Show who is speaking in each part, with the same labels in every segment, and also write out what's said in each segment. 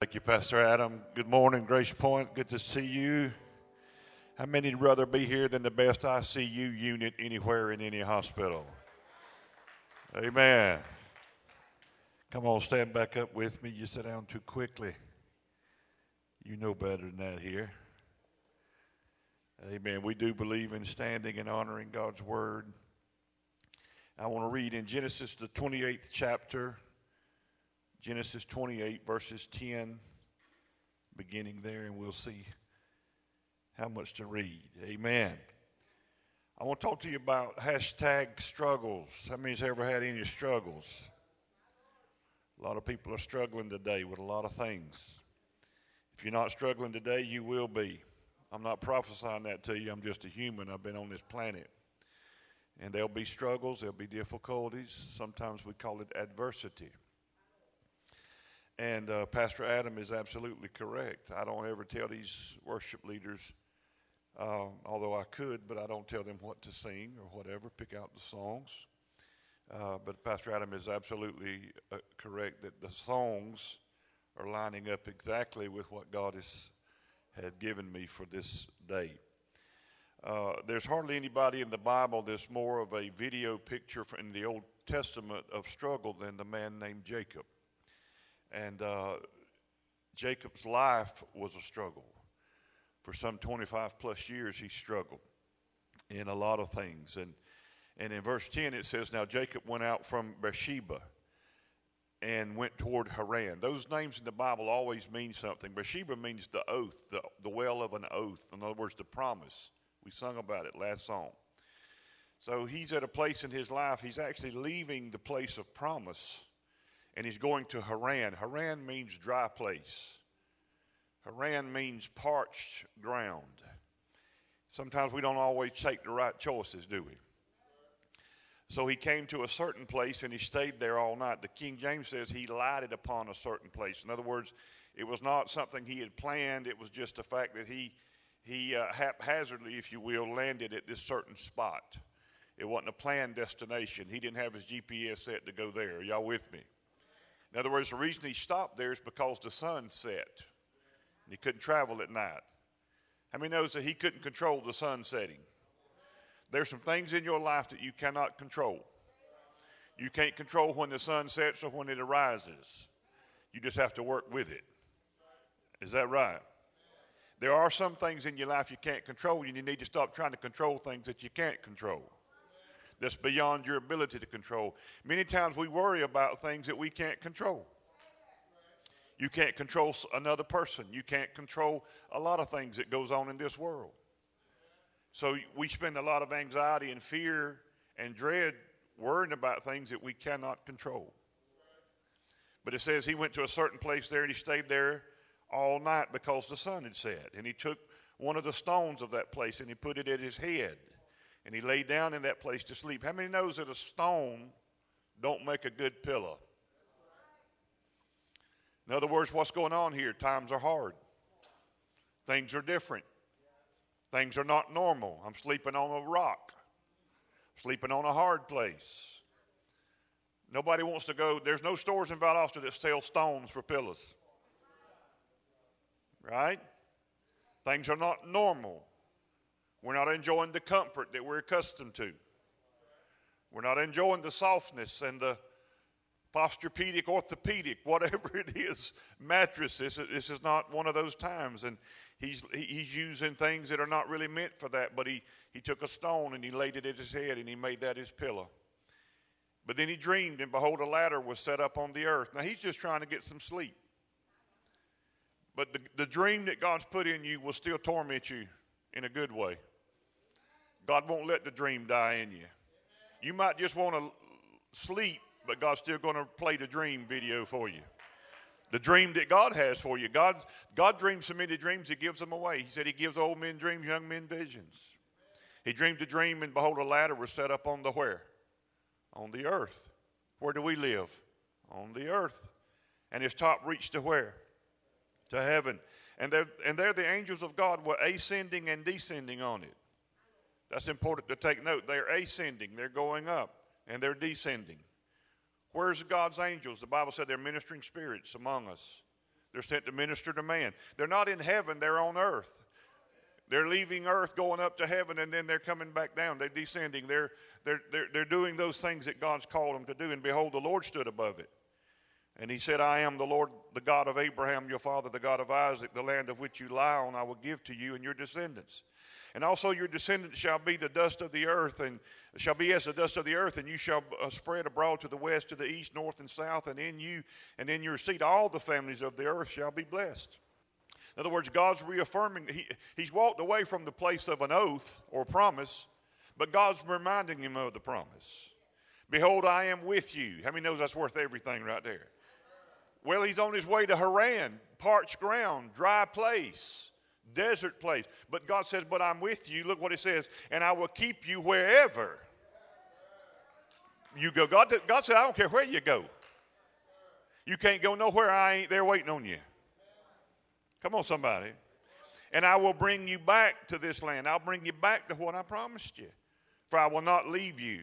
Speaker 1: Thank you, Pastor Adam. Good morning, GracePoint. Good to see you. How many would rather be here than the best ICU unit anywhere in any hospital? Amen. Come on, stand back up with me. You sit down too quickly. You know better than that here. Amen. We do believe in standing and honoring God's word. I want to read in Genesis, the 28th chapter. Genesis 28, verses 10, beginning there, and we'll see how much to read. Amen. I want to talk to you about hashtag struggles. How many's ever had any struggles? A lot of people are struggling today with a lot of things. If you're not struggling today, you will be. I'm not prophesying that to you. I'm just a human. I've been on this planet. And there'll be struggles, there'll be difficulties. Sometimes we call it adversity. And uh, Pastor Adam is absolutely correct. I don't ever tell these worship leaders, uh, although I could, but I don't tell them what to sing or whatever, pick out the songs. Uh, but Pastor Adam is absolutely uh, correct that the songs are lining up exactly with what God has had given me for this day. Uh, there's hardly anybody in the Bible that's more of a video picture in the Old Testament of struggle than the man named Jacob. And uh, Jacob's life was a struggle. For some 25 plus years, he struggled in a lot of things. And, and in verse 10, it says, Now Jacob went out from Beersheba and went toward Haran. Those names in the Bible always mean something. Beersheba means the oath, the, the well of an oath. In other words, the promise. We sung about it last song. So he's at a place in his life, he's actually leaving the place of promise and he's going to Haran. Haran means dry place. Haran means parched ground. Sometimes we don't always take the right choices, do we? So he came to a certain place and he stayed there all night. The King James says he lighted upon a certain place. In other words, it was not something he had planned, it was just the fact that he, he uh, haphazardly, if you will, landed at this certain spot. It wasn't a planned destination. He didn't have his GPS set to go there. Are y'all with me? In other words, the reason he stopped there is because the sun set. And he couldn't travel at night. How many knows that he couldn't control the sun setting? There's some things in your life that you cannot control. You can't control when the sun sets or when it arises. You just have to work with it. Is that right? There are some things in your life you can't control, and you need to stop trying to control things that you can't control that's beyond your ability to control. Many times we worry about things that we can't control. You can't control another person. You can't control a lot of things that goes on in this world. So we spend a lot of anxiety and fear and dread worrying about things that we cannot control. But it says he went to a certain place there and he stayed there all night because the sun had set. And he took one of the stones of that place and he put it at his head and he lay down in that place to sleep. How many knows that a stone don't make a good pillow? In other words, what's going on here? Times are hard. Things are different. Things are not normal. I'm sleeping on a rock, sleeping on a hard place. Nobody wants to go. There's no stores in Valdosta that sell stones for pillows. Right? Things are not normal. We're not enjoying the comfort that we're accustomed to. We're not enjoying the softness and the posturepedic, orthopedic, whatever it is, mattress. This, this is not one of those times. And he's, he's using things that are not really meant for that, but he, he took a stone and he laid it at his head and he made that his pillow. But then he dreamed, and behold, a ladder was set up on the earth. Now he's just trying to get some sleep. But the, the dream that God's put in you will still torment you in a good way. God won't let the dream die in you. You might just want to sleep, but God's still going to play the dream video for you. The dream that God has for you. God, God dreams so many dreams, He gives them away. He said He gives old men dreams, young men visions. He dreamed a dream, and behold, a ladder was set up on the where? On the earth. Where do we live? On the earth. And his top reached to where? To heaven. And there, and there the angels of God were ascending and descending on it. That's important to take note. They're ascending, they're going up, and they're descending. Where's God's angels? The Bible said they're ministering spirits among us. They're sent to minister to man. They're not in heaven, they're on earth. They're leaving earth, going up to heaven, and then they're coming back down. They're descending. They're, they're, they're, they're doing those things that God's called them to do. And behold, the Lord stood above it. And he said, I am the Lord, the God of Abraham, your father, the God of Isaac, the land of which you lie on, I will give to you and your descendants. And also your descendants shall be the dust of the earth, and shall be as the dust of the earth, and you shall uh, spread abroad to the west, to the east, north, and south, and in you and in your seed all the families of the earth shall be blessed. In other words, God's reaffirming, he, he's walked away from the place of an oath or promise, but God's reminding him of the promise. Behold, I am with you. How many knows that's worth everything right there? Well, he's on his way to Haran, parched ground, dry place desert place. But God says, But I'm with you. Look what He says, and I will keep you wherever you go. God, God said, I don't care where you go. You can't go nowhere. I ain't there waiting on you. Come on, somebody. And I will bring you back to this land. I'll bring you back to what I promised you. For I will not leave you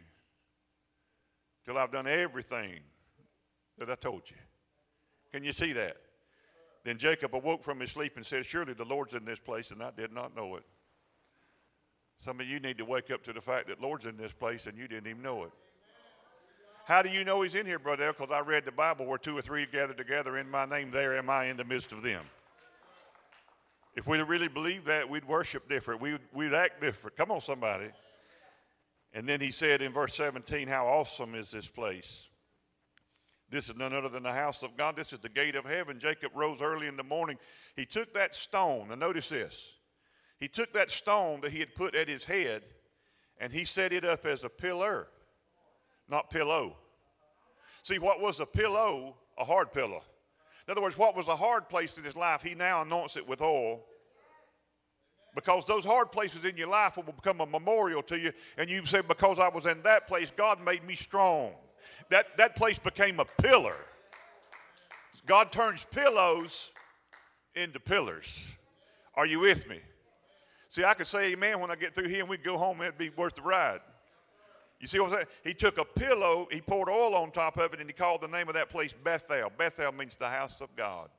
Speaker 1: till I've done everything that I told you. Can you see that? Then Jacob awoke from his sleep and said, Surely the Lord's in this place, and I did not know it. Some of you need to wake up to the fact that Lord's in this place and you didn't even know it. How do you know he's in here, brother? Because I read the Bible where two or three gathered together in my name, there am I in the midst of them. If we really believed that, we'd worship different. We'd, we'd act different. Come on, somebody. And then he said in verse 17, How awesome is this place! This is none other than the house of God. This is the gate of heaven. Jacob rose early in the morning. He took that stone, and notice this. He took that stone that he had put at his head and he set it up as a pillar, not pillow. See, what was a pillow? A hard pillow. In other words, what was a hard place in his life, he now anoints it with oil. Because those hard places in your life will become a memorial to you, and you say, Because I was in that place, God made me strong that, that place became a pillar. God turns pillows into pillars. Are you with me? See, I could say amen when I get through here and we go home, it'd be worth the ride. You see what I'm saying? He took a pillow, he poured oil on top of it, and he called the name of that place Bethel. Bethel means the house of God.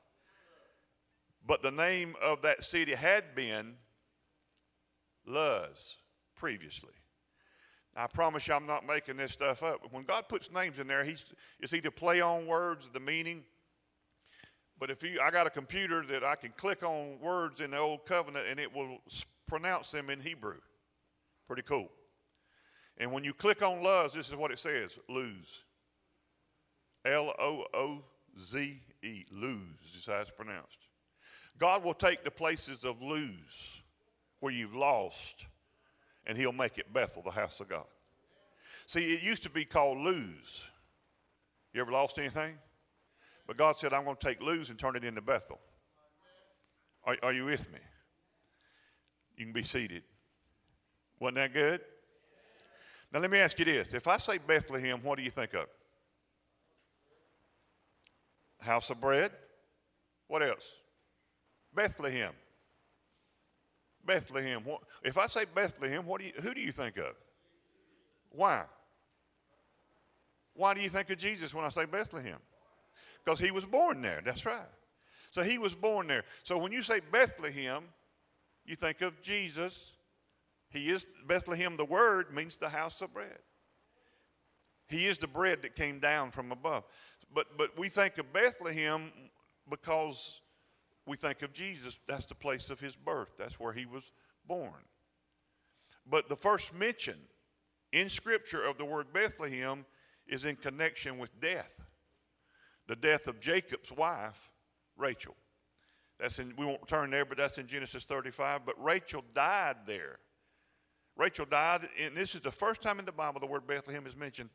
Speaker 1: But the name of that city had been Luz previously. I promise you, I'm not making this stuff up. When God puts names in there, he's, it's either play on words, the meaning. But if you, I got a computer that I can click on words in the Old Covenant and it will pronounce them in Hebrew. Pretty cool. And when you click on Luz, this is what it says lose. L O O Z E, lose is how it's pronounced. God will take the places of lose, where you've lost, and he'll make it Bethel, the house of God. See, it used to be called lose. You ever lost anything? But God said, I'm going to take lose and turn it into Bethel. Are, are you with me? You can be seated. Wasn't that good? Now, let me ask you this. If I say Bethlehem, what do you think of? House of bread? What else? Bethlehem. Bethlehem. If I say Bethlehem, what do you, who do you think of? Why? Why do you think of Jesus when I say Bethlehem? Because he was born there. That's right. So he was born there. So when you say Bethlehem, you think of Jesus. He is Bethlehem, the word means the house of bread. He is the bread that came down from above. But, but we think of Bethlehem because we think of Jesus, that's the place of his birth, that's where he was born. But the first mention in Scripture of the word Bethlehem is in connection with death the death of Jacob's wife, Rachel. That's in, we won't turn there, but that's in Genesis 35. But Rachel died there. Rachel died, and this is the first time in the Bible the word Bethlehem is mentioned,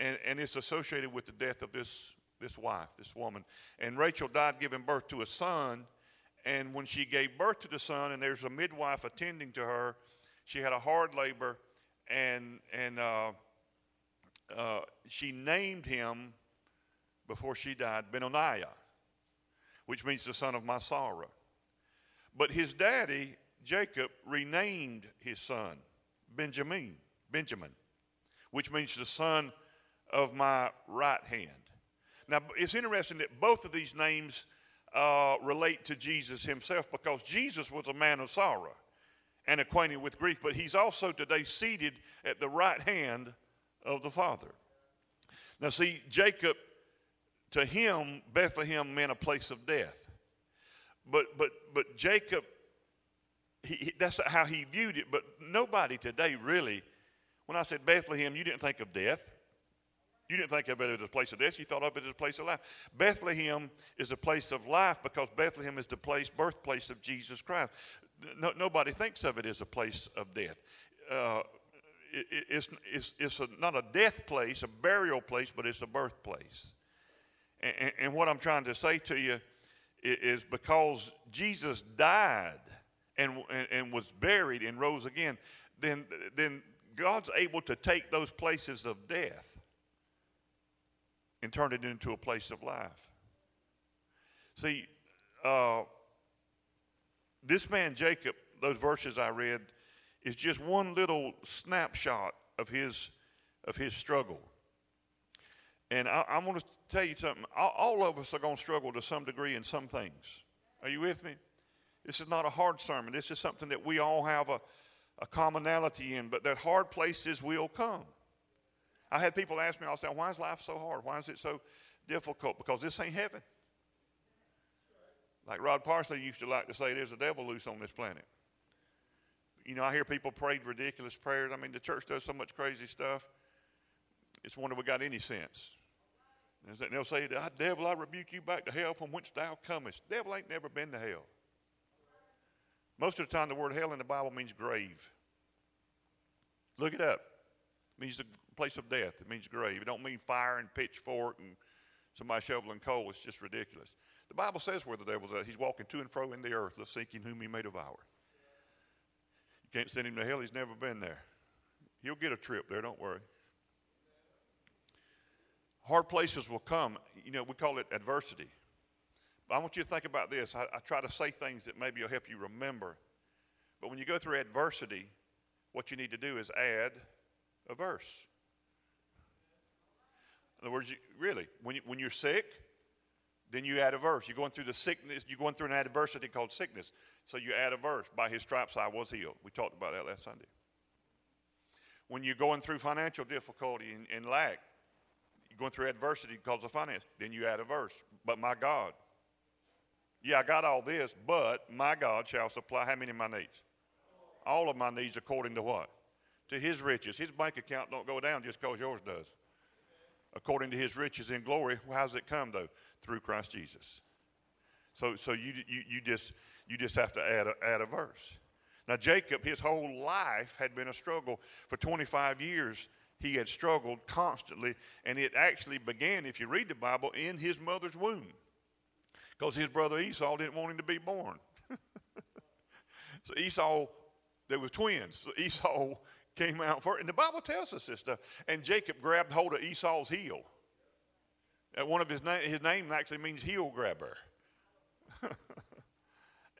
Speaker 1: and, and it's associated with the death of this this wife, this woman. And Rachel died giving birth to a son. And when she gave birth to the son, and there's a midwife attending to her, she had a hard labor, and and uh, uh, she named him before she died Benoniah, which means the son of my sorrow. But his daddy Jacob renamed his son Benjamin, Benjamin, which means the son of my right hand. Now, it's interesting that both of these names uh, relate to Jesus himself because Jesus was a man of sorrow and acquainted with grief, but he's also today seated at the right hand of the Father. Now, see, Jacob, to him, Bethlehem meant a place of death. But, but, but Jacob, he, that's how he viewed it. But nobody today really, when I said Bethlehem, you didn't think of death. You didn't think of it as a place of death. You thought of it as a place of life. Bethlehem is a place of life because Bethlehem is the place, birthplace of Jesus Christ. No, nobody thinks of it as a place of death. Uh, it, it's it's, it's a, not a death place, a burial place, but it's a birthplace. And, and what I'm trying to say to you is because Jesus died and, and was buried and rose again, then, then God's able to take those places of death and turn it into a place of life. See, uh, this man Jacob, those verses I read, is just one little snapshot of his of his struggle. And I, am going to tell you something. All, all of us are going to struggle to some degree in some things. Are you with me? This is not a hard sermon. This is something that we all have a, a commonality in, but that hard places will come. I had people ask me, I said, why is life so hard? Why is it so difficult? Because this ain't heaven. Like Rod Parsley used to like to say, there's a devil loose on this planet. You know, I hear people prayed ridiculous prayers. I mean, the church does so much crazy stuff. It's wonder we got any sense. And they'll say, Devil, I rebuke you back to hell from whence thou comest. Devil ain't never been to hell. Most of the time, the word hell in the Bible means grave. Look it up. It means the place of death. It means grave. It don't mean fire and pitchfork and somebody shoveling coal. It's just ridiculous. The Bible says where the devil's at. He's walking to and fro in the earth, seeking whom he may devour. You can't send him to hell. He's never been there. He'll get a trip there. Don't worry. Hard places will come. You know, we call it adversity. But I want you to think about this. I, I try to say things that maybe will help you remember. But when you go through adversity, what you need to do is add a verse. In other words, you, really, when, you, when you're sick, then you add a verse. You're going through the sickness, you're going through an adversity called sickness. So you add a verse. By his stripes I was healed. We talked about that last Sunday. When you're going through financial difficulty and, and lack, you're going through adversity because of finance, then you add a verse. But my God. Yeah, I got all this, but my God shall supply how many of my needs? All of my needs according to what? To his riches. His bank account don't go down just because yours does according to his riches in glory. How does it come though? Through Christ Jesus. So, so you, you, you, just, you just have to add a, add a verse. Now, Jacob, his whole life had been a struggle. For 25 years, he had struggled constantly, and it actually began, if you read the Bible, in his mother's womb. Because his brother Esau didn't want him to be born. so Esau, there was twins. So Esau came out first. And the Bible tells us this stuff. And Jacob grabbed hold of Esau's heel. And one of his, name, his name actually means heel grabber.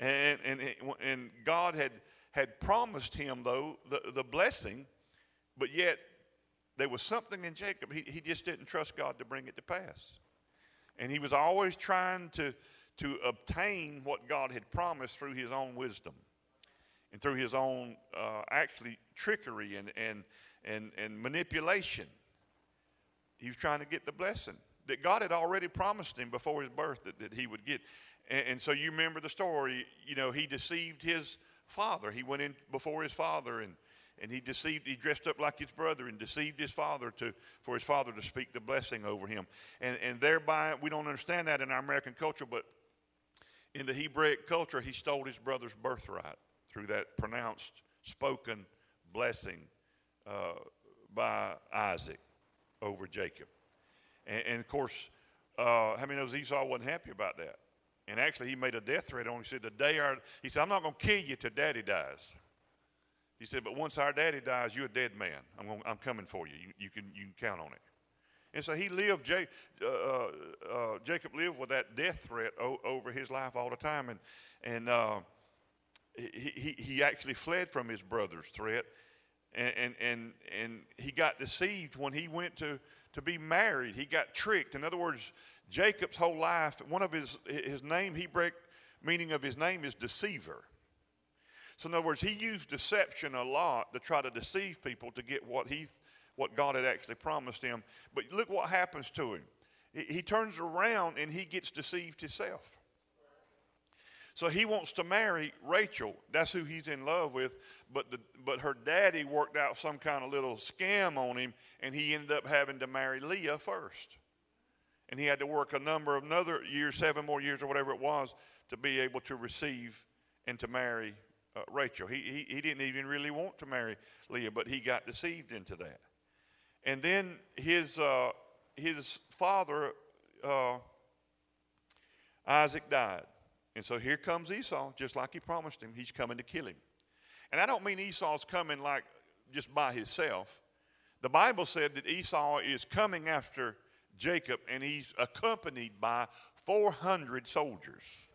Speaker 1: and, and, and God had, had promised him, though, the, the blessing, but yet there was something in Jacob. He, he just didn't trust God to bring it to pass. And he was always trying to, to obtain what God had promised through his own wisdom and through his own uh, actually trickery and, and, and, and manipulation. He was trying to get the blessing that God had already promised him before his birth that, that he would get. And, and so you remember the story, you know, he deceived his father. He went in before his father and, and he deceived, he dressed up like his brother and deceived his father to, for his father to speak the blessing over him. And, and thereby, we don't understand that in our American culture, but in the Hebraic culture, he stole his brother's birthright through that pronounced, spoken blessing uh, by Isaac over Jacob. And, and of course, uh, how many knows Esau wasn't happy about that? And actually, he made a death threat on him. He said, The day our, he said, I'm not going to kill you till daddy dies. He said, But once our daddy dies, you're a dead man. I'm, going, I'm coming for you. you. You, can, you can count on it. And so he lived, J, uh, uh, uh, Jacob lived with that death threat o- over his life all the time. And, and uh, he, he, actually fled from his brother's threat and, and, and, and he got deceived when he went to, to be married. He got tricked. In other words, Jacob's whole life, one of his, his name, Hebrew meaning of his name is deceiver. So in other words, he used deception a lot to try to deceive people to get what he, what God had actually promised him. But look what happens to him. He, he turns around and he gets deceived himself. So he wants to marry Rachel. That's who he's in love with. But, the, but her daddy worked out some kind of little scam on him, and he ended up having to marry Leah first. And he had to work a number of another years, seven more years or whatever it was, to be able to receive and to marry uh, Rachel. He, he, he didn't even really want to marry Leah, but he got deceived into that. And then his, uh, his father, uh, Isaac, died. And so here comes Esau, just like he promised him. He's coming to kill him. And I don't mean Esau's coming like just by himself. The Bible said that Esau is coming after Jacob and he's accompanied by 400 soldiers.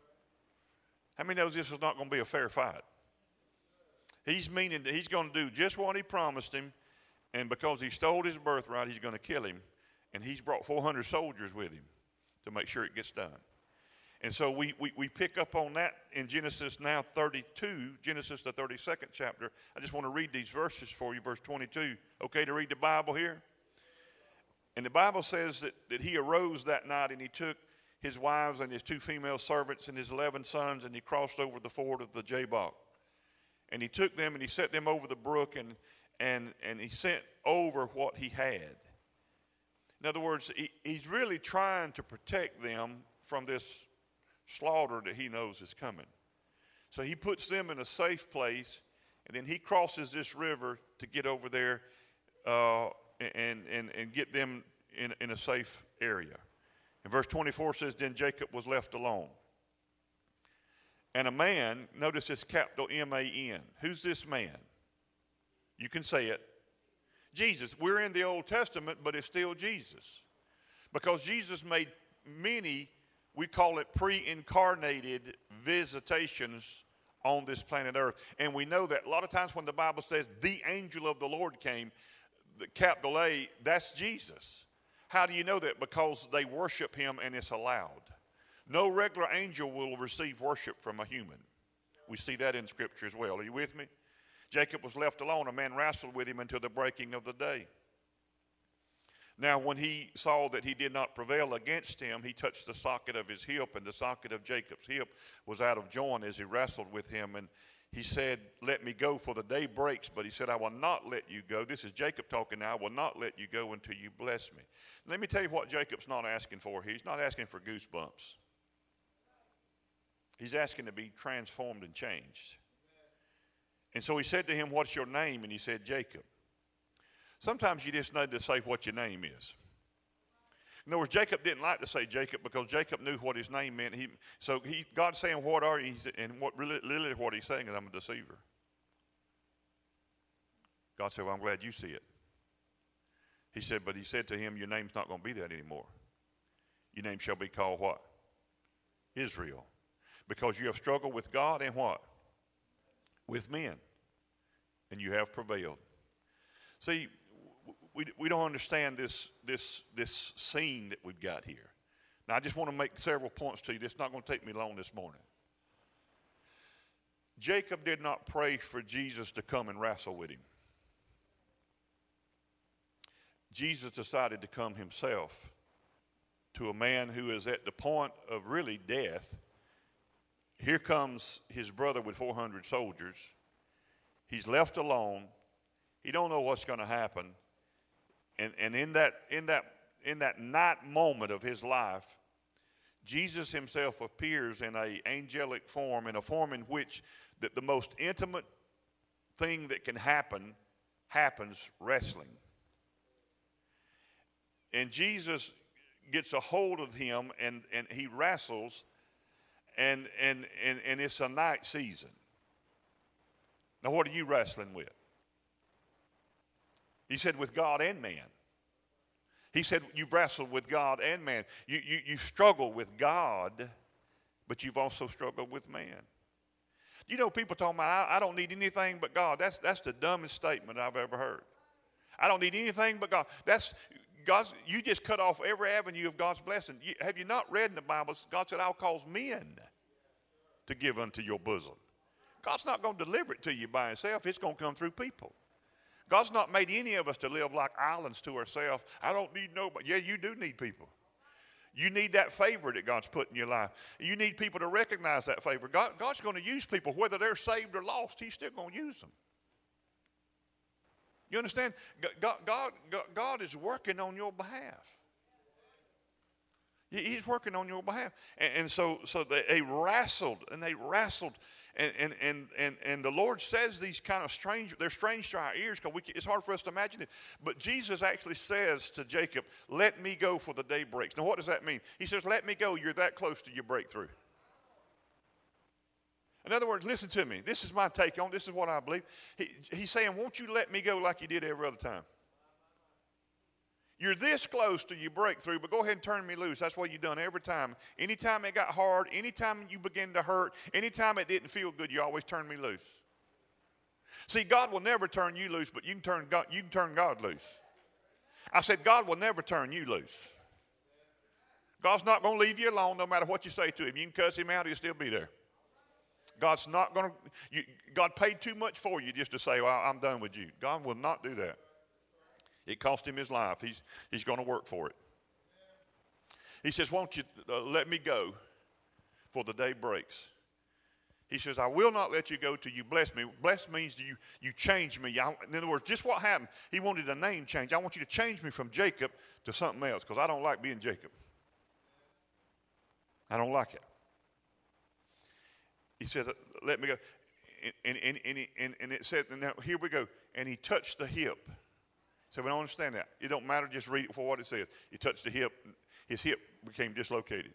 Speaker 1: How many knows this is not going to be a fair fight? He's meaning that he's going to do just what he promised him, and because he stole his birthright, he's going to kill him. And he's brought 400 soldiers with him to make sure it gets done. And so we, we, we pick up on that in Genesis now 32, Genesis the 32nd chapter. I just want to read these verses for you, verse 22. Okay to read the Bible here? And the Bible says that, that he arose that night and he took his wives and his two female servants and his 11 sons and he crossed over the ford of the Jabbok. And he took them and he set them over the brook and, and, and he sent over what he had. In other words, he, he's really trying to protect them from this slaughter that he knows is coming. So he puts them in a safe place, and then he crosses this river to get over there uh, and, and, and get them in, in a safe area. And verse 24 says, Then Jacob was left alone. And a man, notice this capital M A N. Who's this man? You can say it. Jesus. We're in the Old Testament, but it's still Jesus. Because Jesus made many we call it pre incarnated visitations on this planet Earth. And we know that a lot of times when the Bible says the angel of the Lord came, the capital A, that's Jesus. How do you know that? Because they worship him and it's allowed. No regular angel will receive worship from a human. We see that in Scripture as well. Are you with me? Jacob was left alone. A man wrestled with him until the breaking of the day. Now, when he saw that he did not prevail against him, he touched the socket of his hip, and the socket of Jacob's hip was out of joint as he wrestled with him. And he said, Let me go, for the day breaks. But he said, I will not let you go. This is Jacob talking now. I will not let you go until you bless me. Let me tell you what Jacob's not asking for. He's not asking for goosebumps, he's asking to be transformed and changed. And so he said to him, What's your name? And he said, Jacob. Sometimes you just need to say what your name is. In other words, Jacob didn't like to say Jacob because Jacob knew what his name meant. He, so he, God's saying, What are you? And what really, literally what he's saying is, I'm a deceiver. God said, Well, I'm glad you see it. He said, But he said to him, Your name's not going to be that anymore. Your name shall be called what? Israel. Because you have struggled with God and what? With men. And you have prevailed. See, we, we don't understand this, this, this scene that we've got here. Now, I just want to make several points to you. It's not going to take me long this morning. Jacob did not pray for Jesus to come and wrestle with him. Jesus decided to come himself to a man who is at the point of really death. Here comes his brother with 400 soldiers. He's left alone. He don't know what's going to happen. And, and in, that, in, that, in that night moment of his life, Jesus himself appears in a angelic form, in a form in which the, the most intimate thing that can happen happens wrestling. And Jesus gets a hold of him and, and he wrestles, and, and, and, and it's a night season. Now, what are you wrestling with? He said, with God and man. He said, you've wrestled with God and man. You, you, you struggle with God, but you've also struggled with man. You know, people talking about, I, I don't need anything but God. That's, that's the dumbest statement I've ever heard. I don't need anything but God. That's God's, you just cut off every avenue of God's blessing. You, have you not read in the Bible? God said, I'll cause men to give unto your bosom. God's not going to deliver it to you by himself, it's going to come through people. God's not made any of us to live like islands to ourselves. I don't need nobody. Yeah, you do need people. You need that favor that God's put in your life. You need people to recognize that favor. God, God's going to use people, whether they're saved or lost, He's still going to use them. You understand? God, God, God is working on your behalf. He's working on your behalf. And, and so, so they, they wrestled and they wrestled and, and, and, and, and the Lord says these kind of strange, they're strange to our ears because it's hard for us to imagine it. But Jesus actually says to Jacob, Let me go for the day breaks. Now, what does that mean? He says, Let me go. You're that close to your breakthrough. In other words, listen to me. This is my take on this is what I believe. He, he's saying, Won't you let me go like you did every other time? You're this close to your breakthrough, but go ahead and turn me loose. That's what you've done every time. Anytime it got hard, anytime you begin to hurt, anytime it didn't feel good, you always turn me loose. See, God will never turn you loose, but you can turn God, you can turn God loose. I said, God will never turn you loose. God's not going to leave you alone no matter what you say to him. You can cuss him out, he'll still be there. God's not going to, God paid too much for you just to say, well, I'm done with you. God will not do that. It cost him his life. He's, he's going to work for it. He says, Won't you uh, let me go for the day breaks? He says, I will not let you go till you bless me. Bless means you, you change me. I, in other words, just what happened, he wanted a name change. I want you to change me from Jacob to something else because I don't like being Jacob. I don't like it. He says, Let me go. And, and, and, and, and it said, now here we go. And he touched the hip. So we don't understand that. It don't matter, just read it for what it says. He touched the hip, his hip became dislocated.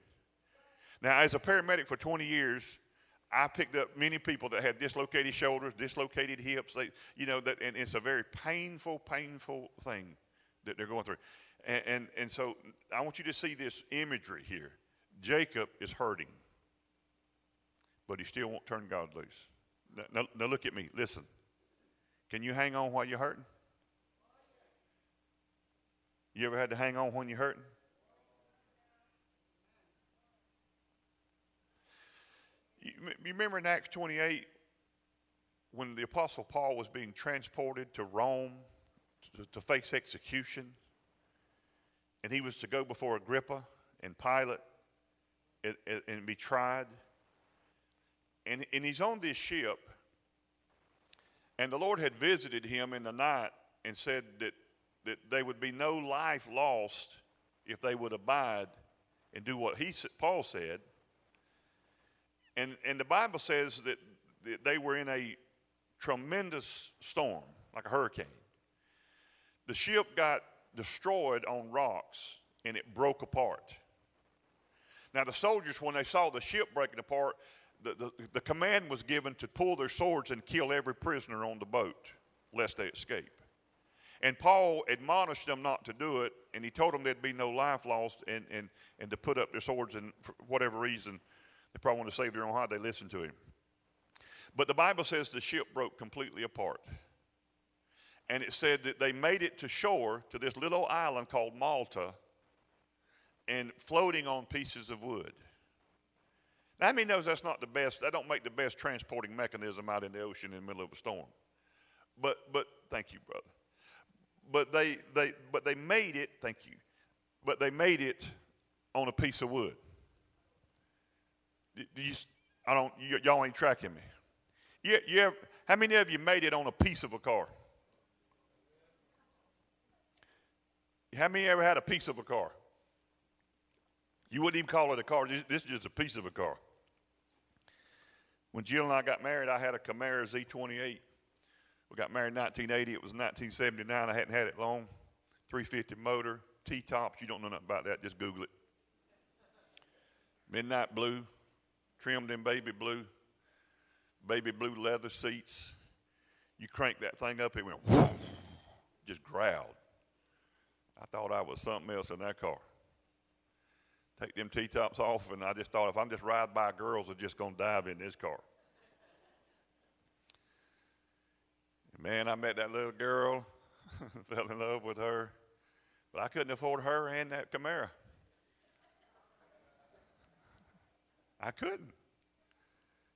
Speaker 1: Now, as a paramedic for 20 years, I picked up many people that had dislocated shoulders, dislocated hips. They, you know, that, and it's a very painful, painful thing that they're going through. And, and, and so I want you to see this imagery here. Jacob is hurting, but he still won't turn God loose. Now, now, now look at me. Listen. Can you hang on while you're hurting? You ever had to hang on when you're hurting? You, remember in Acts 28 when the Apostle Paul was being transported to Rome to, to face execution? And he was to go before Agrippa and Pilate and, and, and be tried. And, and he's on this ship, and the Lord had visited him in the night and said that that there would be no life lost if they would abide and do what he Paul said. And, and the Bible says that, that they were in a tremendous storm, like a hurricane. The ship got destroyed on rocks and it broke apart. Now, the soldiers, when they saw the ship breaking apart, the, the, the command was given to pull their swords and kill every prisoner on the boat, lest they escape. And Paul admonished them not to do it, and he told them there'd be no life lost and, and, and to put up their swords, and for whatever reason, they probably want to save their own hide, they listened to him. But the Bible says the ship broke completely apart. And it said that they made it to shore to this little island called Malta and floating on pieces of wood. Now, I mean, knows that's not the best? That don't make the best transporting mechanism out in the ocean in the middle of a storm. But, but, thank you, brother but they, they, but they made it, thank you, but they made it on a piece of wood. You, I don't, y'all ain't tracking me. You, you ever, how many of you made it on a piece of a car? How many ever had a piece of a car? You wouldn't even call it a car. This is just a piece of a car. When Jill and I got married, I had a Camaro Z28. We got married in 1980. It was 1979. I hadn't had it long. 350 motor, T tops. You don't know nothing about that. Just Google it. Midnight blue, trimmed in baby blue, baby blue leather seats. You crank that thing up, it went whoosh, just growled. I thought I was something else in that car. Take them T tops off, and I just thought if I'm just riding by girls, they're just going to dive in this car. Man, I met that little girl, fell in love with her. But I couldn't afford her and that Camaro. I couldn't.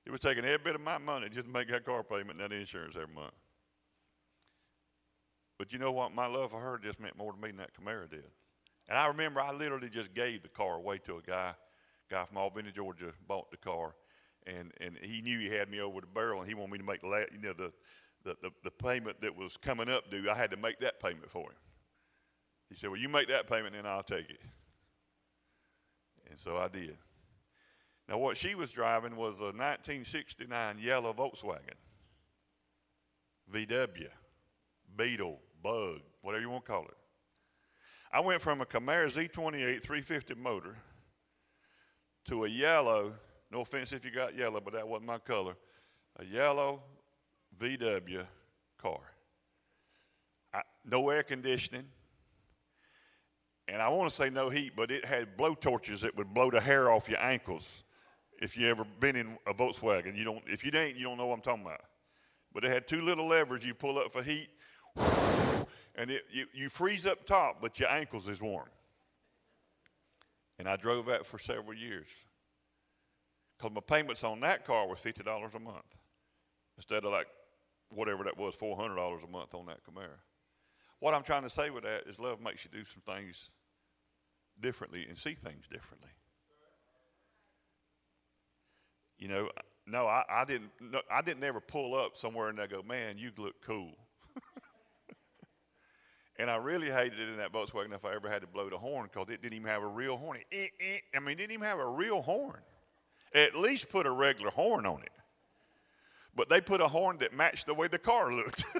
Speaker 1: It was taking every bit of my money just to make that car payment and that insurance every month. But you know what? My love for her just meant more to me than that Camaro did. And I remember I literally just gave the car away to a guy, guy from Albany, Georgia, bought the car, and, and he knew he had me over the barrel, and he wanted me to make the last, you know the, the, the, the payment that was coming up due. I had to make that payment for him. He said, "Well, you make that payment, and I'll take it." And so I did. Now, what she was driving was a 1969 yellow Volkswagen, VW, Beetle, Bug, whatever you want to call it. I went from a Camaro Z28 350 motor to a yellow, no offense if you got yellow, but that wasn't my color, a yellow VW car. I, no air conditioning. And I want to say no heat, but it had blow torches that would blow the hair off your ankles if you ever been in a Volkswagen. You don't, if you ain't, you don't know what I'm talking about. But it had two little levers you pull up for heat, and it, you, you freeze up top, but your ankles is warm. And I drove that for several years. Because my payments on that car was $50 a month instead of like whatever that was, $400 a month on that Camaro. What I'm trying to say with that is love makes you do some things differently and see things differently. You know, no, I, I didn't. No, I didn't ever pull up somewhere and I go, "Man, you look cool." and I really hated it in that Volkswagen if I ever had to blow the horn because it didn't even have a real horn. It, it, I mean, it didn't even have a real horn. At least put a regular horn on it. But they put a horn that matched the way the car looked.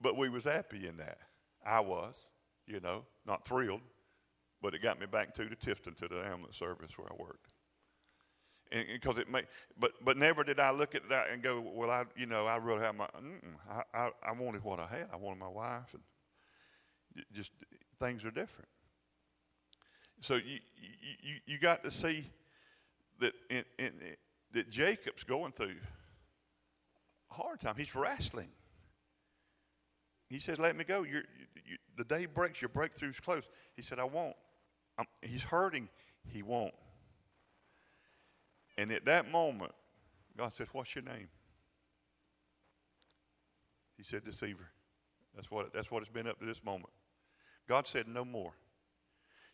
Speaker 1: but we was happy in that. I was, you know, not thrilled, but it got me back to the Tifton to the ambulance service where I worked. And because it may, but but never did I look at that and go, well, I you know I really have my, I, I I wanted what I had. I wanted my wife, and just things are different. So you you you got to see that in, in, that Jacob's going through a hard time. He's wrestling. He says, "Let me go. You're, you, the day breaks. Your breakthrough's close." He said, "I won't." I'm, he's hurting. He won't. And at that moment, God said, What's your name? He said, Deceiver. That's what, that's what it's been up to this moment. God said, No more.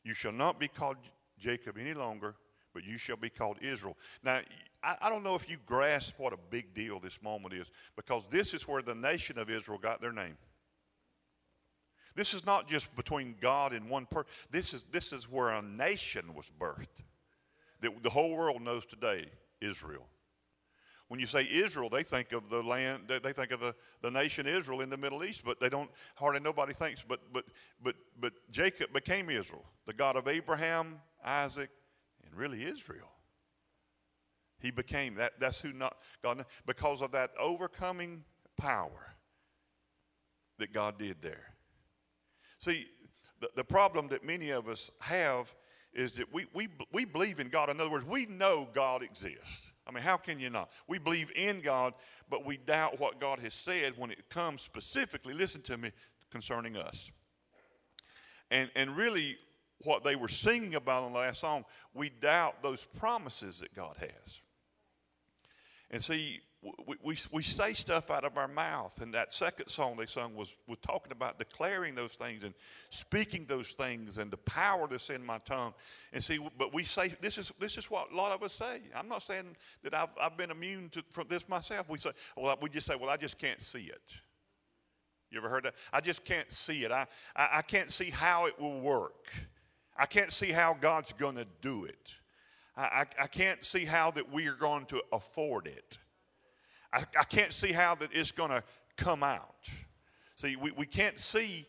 Speaker 1: You shall not be called Jacob any longer, but you shall be called Israel. Now, I, I, don't know if you grasp what a big deal this moment is, because this is where the nation of Israel got their name. This is not just between God and one person. This is, this is where a nation was birthed that the whole world knows today Israel. When you say Israel, they think of the land, they think of the, the nation Israel in the Middle East, but they don't, hardly nobody thinks, but, but, but, but Jacob became Israel, the God of Abraham, Isaac, really Israel. He became that, that's who not, God, because of that overcoming power that God did there. See, the, the problem that many of us have is that we, we, we believe in God. In other words, we know God exists. I mean, how can you not? We believe in God, but we doubt what God has said when it comes specifically, listen to me, concerning us. And, and really, what they were singing about in the last song, we doubt those promises that God has. And see, we, we, we say stuff out of our mouth. And that second song they sung was, was talking about declaring those things and speaking those things and the power that's in my tongue. And see, but we say, this is, this is what a lot of us say. I'm not saying that I've, I've been immune to, from this myself. We say, well, we just say, well, I just can't see it. You ever heard that? I just can't see it. I, I, I can't see how it will work. I can't see how God's going to do it. I, I, I can't see how that we are going to afford it. I, I can't see how that it's going to come out. See, we, we can't see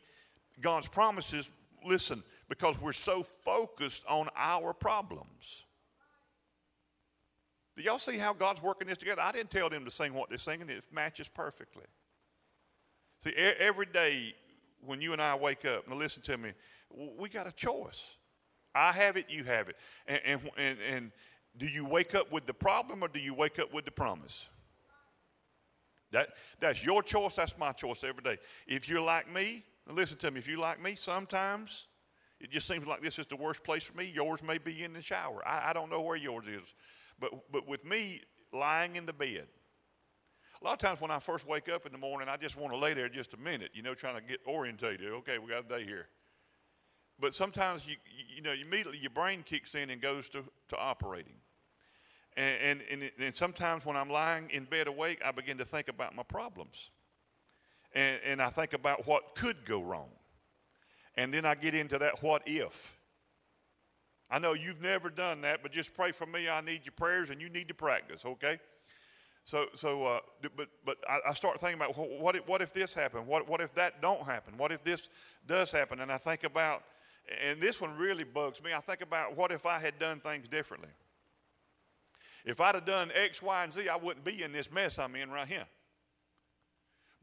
Speaker 1: God's promises, listen, because we're so focused on our problems. Do y'all see how God's working this together? I didn't tell them to sing what they're singing, it matches perfectly. See, every day when you and I wake up, now listen to me, we got a choice. I have it, you have it. And, and, and, and do you wake up with the problem or do you wake up with the promise? That, that's your choice, that's my choice every day. If you're like me, listen to me, if you're like me, sometimes it just seems like this is the worst place for me. Yours may be in the shower. I, I don't know where yours is. But, but with me, lying in the bed, a lot of times when I first wake up in the morning, I just want to lay there just a minute, you know, trying to get orientated. Okay, we got a day here. But sometimes you, you know, immediately your brain kicks in and goes to, to operating. And, and, and, sometimes when I'm lying in bed awake, I begin to think about my problems. And, and I think about what could go wrong. And then I get into that what if. I know you've never done that, but just pray for me. I need your prayers and you need to practice, okay? So, so uh, but, but I, I, start thinking about what if, what if this happened? What, what if that don't happen? What if this does happen? And I think about, and this one really bugs me, I think about what if I had done things differently? If I'd have done X, Y, and Z, I wouldn't be in this mess I'm in right here.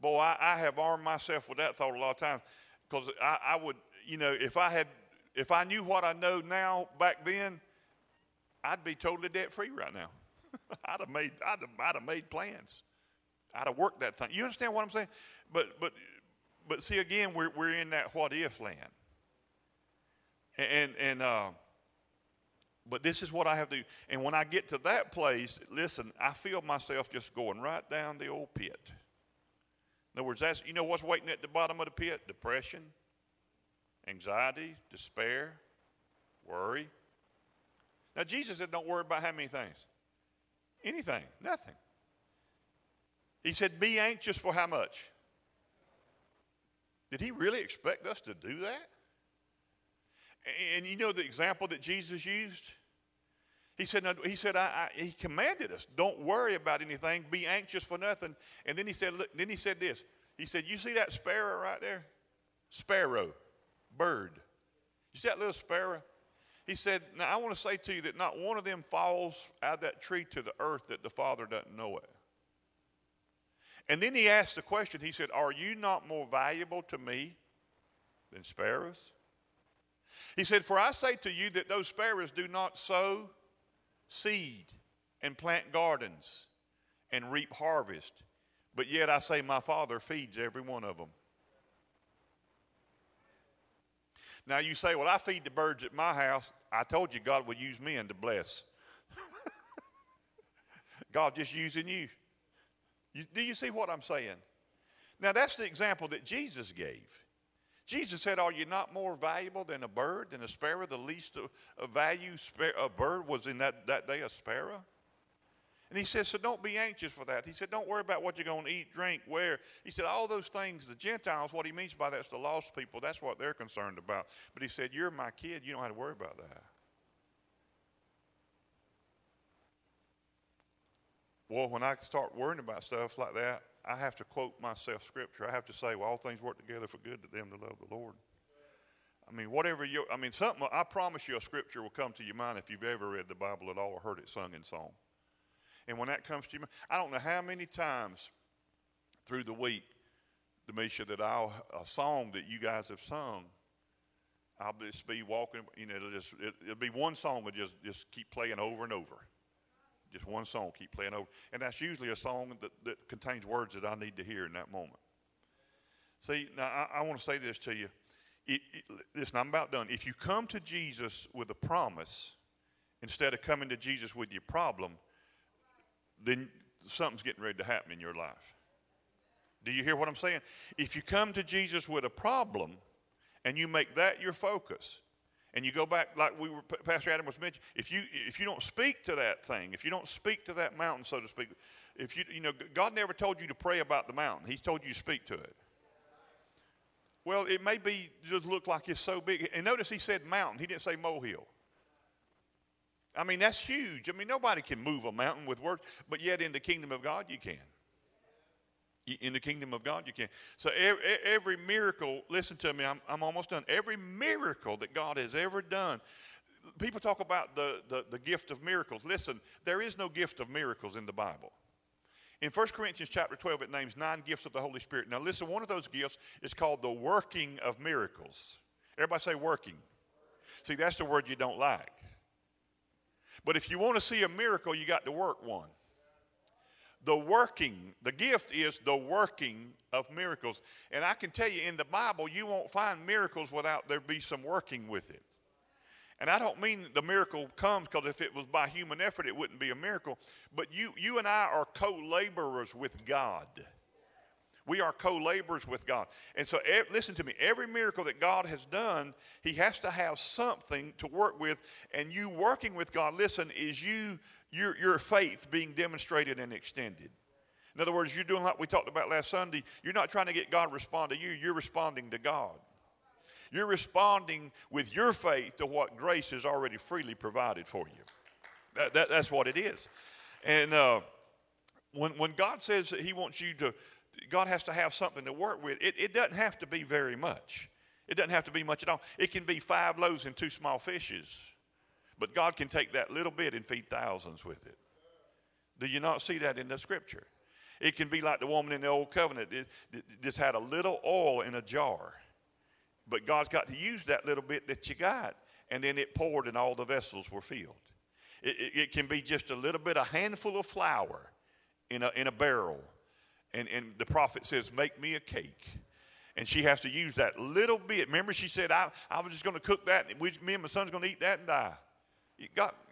Speaker 1: Boy, I, I have armed myself with that thought a lot of times because I, I would, you know, if I had, if I knew what I know now back then, I'd be totally debt free right now. I'd have made, I'd have, I'd have made plans. I'd have worked that thing. You understand what I'm saying? But, but, but see, again, we're, we're in that what if land. And, and, uh, but this is what I have to. And when I get to that place, listen, I feel myself just going right down the old pit. In other words, that's, you know what's waiting at the bottom of the pit? Depression, anxiety, despair, worry. Now, Jesus said, don't worry about how many things? Anything, nothing. He said, be anxious for how much? Did he really expect us to do that? And you know the example that Jesus used? He said, no, he said, I, I, he commanded us, don't worry about anything, be anxious for nothing. And then he said, look, then he said this. He said, you see that sparrow right there? Sparrow, bird. You see that little sparrow? He said, now I want to say to you that not one of them falls out of that tree to the earth that the Father doesn't know it. And then he asked the question, he said, are you not more valuable to me than sparrows? He said, For I say to you that those sparrows do not sow seed and plant gardens and reap harvest, but yet I say my Father feeds every one of them. Now you say, Well, I feed the birds at my house. I told you God would use men to bless. God just using you. you. Do you see what I'm saying? Now that's the example that Jesus gave. Jesus said, Are you not more valuable than a bird, than a sparrow? The least of value a bird was in that, that day a sparrow. And he says, So don't be anxious for that. He said, Don't worry about what you're going to eat, drink, wear. He said, All those things, the Gentiles, what he means by that's the lost people. That's what they're concerned about. But he said, You're my kid. You don't have to worry about that. Well, when I start worrying about stuff like that, I have to quote myself scripture. I have to say, well, all things work together for good to them that love the Lord. I mean, whatever you, I mean, something, I promise you a scripture will come to your mind if you've ever read the Bible at all or heard it sung in song. And when that comes to mind, I don't know how many times through the week, Demisha, that I'll, a song that you guys have sung, I'll just be walking, you know, it'll just, it, will be one song that just, just keep playing over and over. Just one song, keep playing over. And that's usually a song that, that contains words that I need to hear in that moment. See, now I, I want to say this to you. It, it, listen, I'm about done. If you come to Jesus with a promise instead of coming to Jesus with your problem, then something's getting ready to happen in your life. Do you hear what I'm saying? If you come to Jesus with a problem and you make that your focus, and you go back like we were pastor adam was mentioning if you if you don't speak to that thing if you don't speak to that mountain so to speak if you you know god never told you to pray about the mountain. He's told you to speak to it. Well it may be just look like it's so big. And notice he said mountain. He didn't say molehill. I mean that's huge. I mean nobody can move a mountain with words but yet in the kingdom of god you can in the kingdom of God, you can. So every, every miracle, listen to me, I'm, I'm almost done. Every miracle that God has ever done, people talk about the, the, the gift of miracles. Listen, there is no gift of miracles in the Bible. In 1 Corinthians chapter 12, it names nine gifts of the Holy Spirit. Now, listen, one of those gifts is called the working of miracles. Everybody say working. See, that's the word you don't like. But if you want to see a miracle, you got to work one. The working. The gift is the working of miracles. And I can tell you in the Bible, you won't find miracles without there be some working with it. And I don't mean the miracle comes because if it was by human effort, it wouldn't be a miracle. But you, you and I are co laborers with God. We are co laborers with God. And so, listen to me every miracle that God has done, He has to have something to work with. And you working with God, listen, is you, your, your faith being demonstrated and extended. In other words, you're doing like we talked about last Sunday. You're not trying to get God to respond to you, you're responding to God. You're responding with your faith to what grace has already freely provided for you. That, that, that's what it is. And uh, when, when God says that He wants you to, God has to have something to work with, it, it doesn't have to be very much. It doesn't have to be much at all. It can be five loaves and two small fishes. But God can take that little bit and feed thousands with it. Do you not see that in the scripture? It can be like the woman in the old covenant that just had a little oil in a jar. But God's got to use that little bit that you got. And then it poured and all the vessels were filled. It, it, it can be just a little bit, a handful of flour in a, in a barrel. And, and the prophet says, Make me a cake. And she has to use that little bit. Remember, she said, I, I was just going to cook that, and we, me and my son's going to eat that and die.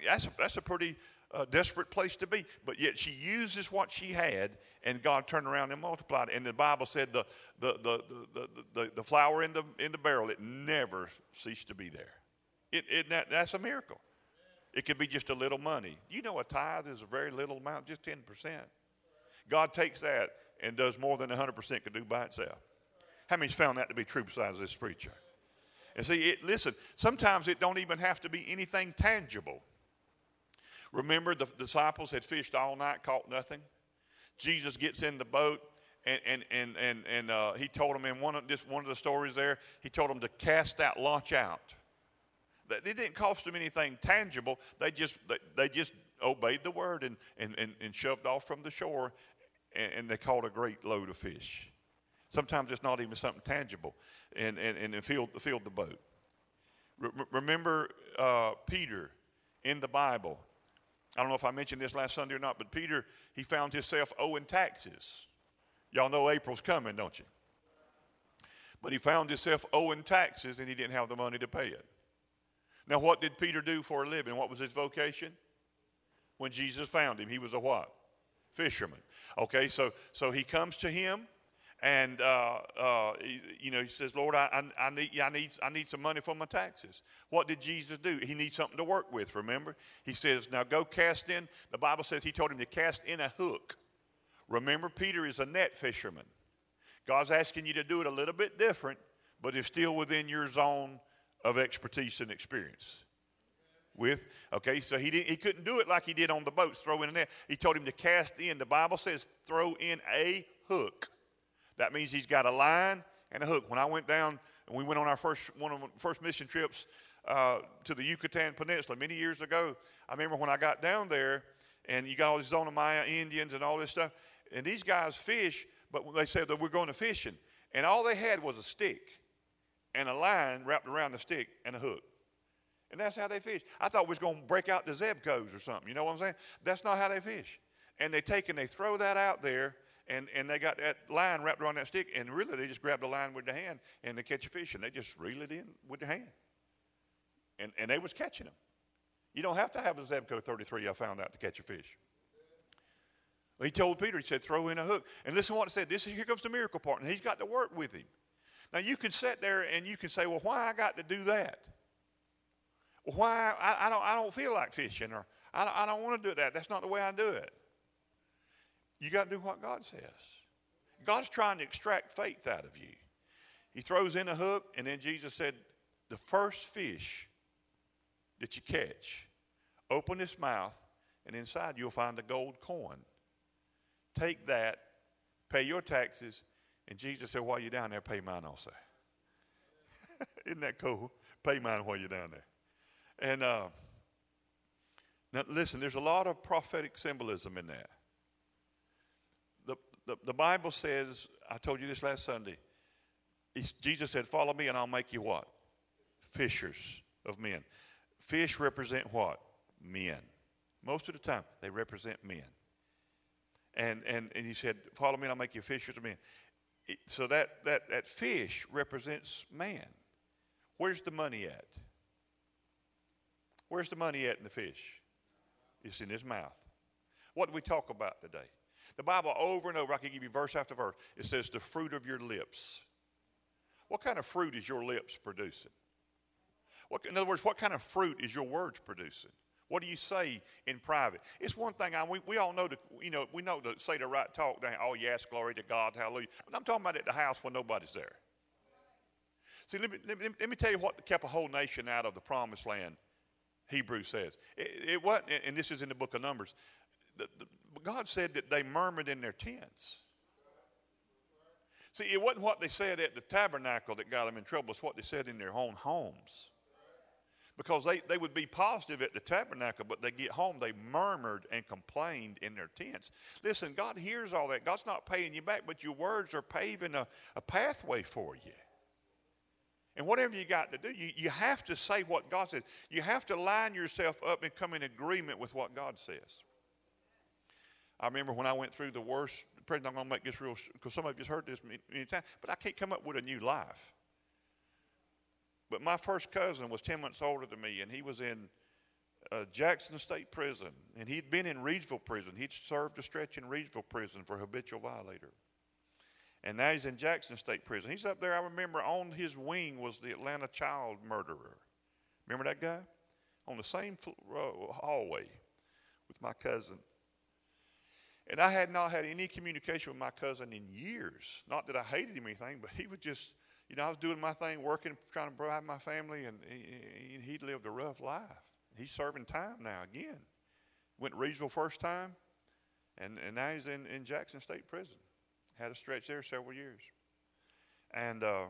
Speaker 1: That's, a, that's a pretty uh, desperate place to be. But yet she uses what she had, and God turned around and multiplied it. And the Bible said the, the, the, the, the, the flour in the, in the barrel, it never ceased to be there. It, it, that, that's a miracle. It could be just a little money. You know, a tithe is a very little amount, just 10%. God takes that and does more than 100% could do by itself. How many's found that to be true besides this preacher? And see, it, listen, sometimes it don't even have to be anything tangible. Remember, the disciples had fished all night, caught nothing. Jesus gets in the boat, and and and and, and uh, he told them in one of this one of the stories there, he told them to cast that launch out. It didn't cost them anything tangible. They just they, they just obeyed the word and, and, and, and shoved off from the shore, and, and they caught a great load of fish. Sometimes it's not even something tangible, and, and, and filled, filled the boat. Re- remember uh, Peter in the Bible. I don't know if I mentioned this last Sunday or not, but Peter, he found himself owing taxes. Y'all know April's coming, don't you? But he found himself owing taxes and he didn't have the money to pay it. Now, what did Peter do for a living? What was his vocation? When Jesus found him, he was a what? Fisherman. Okay, so so he comes to him and uh, uh, he, you know he says, "Lord, I, I, I, need, I need I need some money for my taxes." What did Jesus do? He needs something to work with. Remember, he says, "Now go cast in." The Bible says he told him to cast in a hook. Remember, Peter is a net fisherman. God's asking you to do it a little bit different, but it's still within your zone of expertise and experience. With okay, so he didn't he couldn't do it like he did on the boats, throw in a net. He told him to cast in. The Bible says throw in a hook. That means he's got a line and a hook. When I went down and we went on our first one of first mission trips uh, to the Yucatan Peninsula many years ago, I remember when I got down there and you got all these Zona Maya Indians and all this stuff, and these guys fish, but they said that we're going to fishing, and all they had was a stick and a line wrapped around the stick and a hook. And that's how they fish. I thought we was going to break out the Zebcos or something. You know what I'm saying? That's not how they fish. And they take and they throw that out there and, and they got that line wrapped around that stick, and really they just grabbed the line with their hand and they catch a fish, and they just reel it in with their hand. And, and they was catching them. You don't have to have a Zebco 33, I found out, to catch a fish. He told Peter, he said, throw in a hook. And listen to what it said. This here comes the miracle part, and he's got to work with him. Now you can sit there and you can say, well, why I got to do that? Why I, I don't I don't feel like fishing, or I, I don't want to do that. That's not the way I do it. You got to do what God says. God's trying to extract faith out of you. He throws in a hook, and then Jesus said, The first fish that you catch, open its mouth, and inside you'll find a gold coin. Take that, pay your taxes, and Jesus said, While you're down there, pay mine also. Isn't that cool? Pay mine while you're down there. And uh, now, listen, there's a lot of prophetic symbolism in that the, the Bible says, I told you this last Sunday, Jesus said, Follow me and I'll make you what? Fishers of men. Fish represent what? Men. Most of the time, they represent men. And, and, and he said, Follow me and I'll make you fishers of men. So that, that, that fish represents man. Where's the money at? Where's the money at in the fish? It's in his mouth. What do we talk about today? The Bible over and over, I can give you verse after verse, it says, the fruit of your lips. What kind of fruit is your lips producing? What, in other words, what kind of fruit is your words producing? What do you say in private? It's one thing, I, we, we all know to, you know, we know to say the right talk. Oh, yes, glory to God, hallelujah. But I'm talking about at the house when nobody's there. See, let me, let me, let me tell you what kept a whole nation out of the promised land, Hebrews says. It, it wasn't, and this is in the book of Numbers, the, the, God said that they murmured in their tents. See, it wasn't what they said at the tabernacle that got them in trouble, it's what they said in their own homes. Because they, they would be positive at the tabernacle, but they get home, they murmured and complained in their tents. Listen, God hears all that. God's not paying you back, but your words are paving a, a pathway for you. And whatever you got to do, you, you have to say what God says. You have to line yourself up and come in agreement with what God says. I remember when I went through the worst, I'm going to make this real, because some of you heard this many, many times, but I can't come up with a new life. But my first cousin was 10 months older than me, and he was in uh, Jackson State Prison, and he'd been in Reidsville Prison. He'd served a stretch in Reidsville Prison for habitual violator. And now he's in Jackson State Prison. He's up there, I remember on his wing was the Atlanta child murderer. Remember that guy? On the same hallway with my cousin. And I had not had any communication with my cousin in years. Not that I hated him or anything, but he would just, you know, I was doing my thing, working, trying to provide my family, and he, he lived a rough life. He's serving time now again. Went to Reidsville first time, and, and now he's in, in Jackson State Prison. Had a stretch there several years. And uh,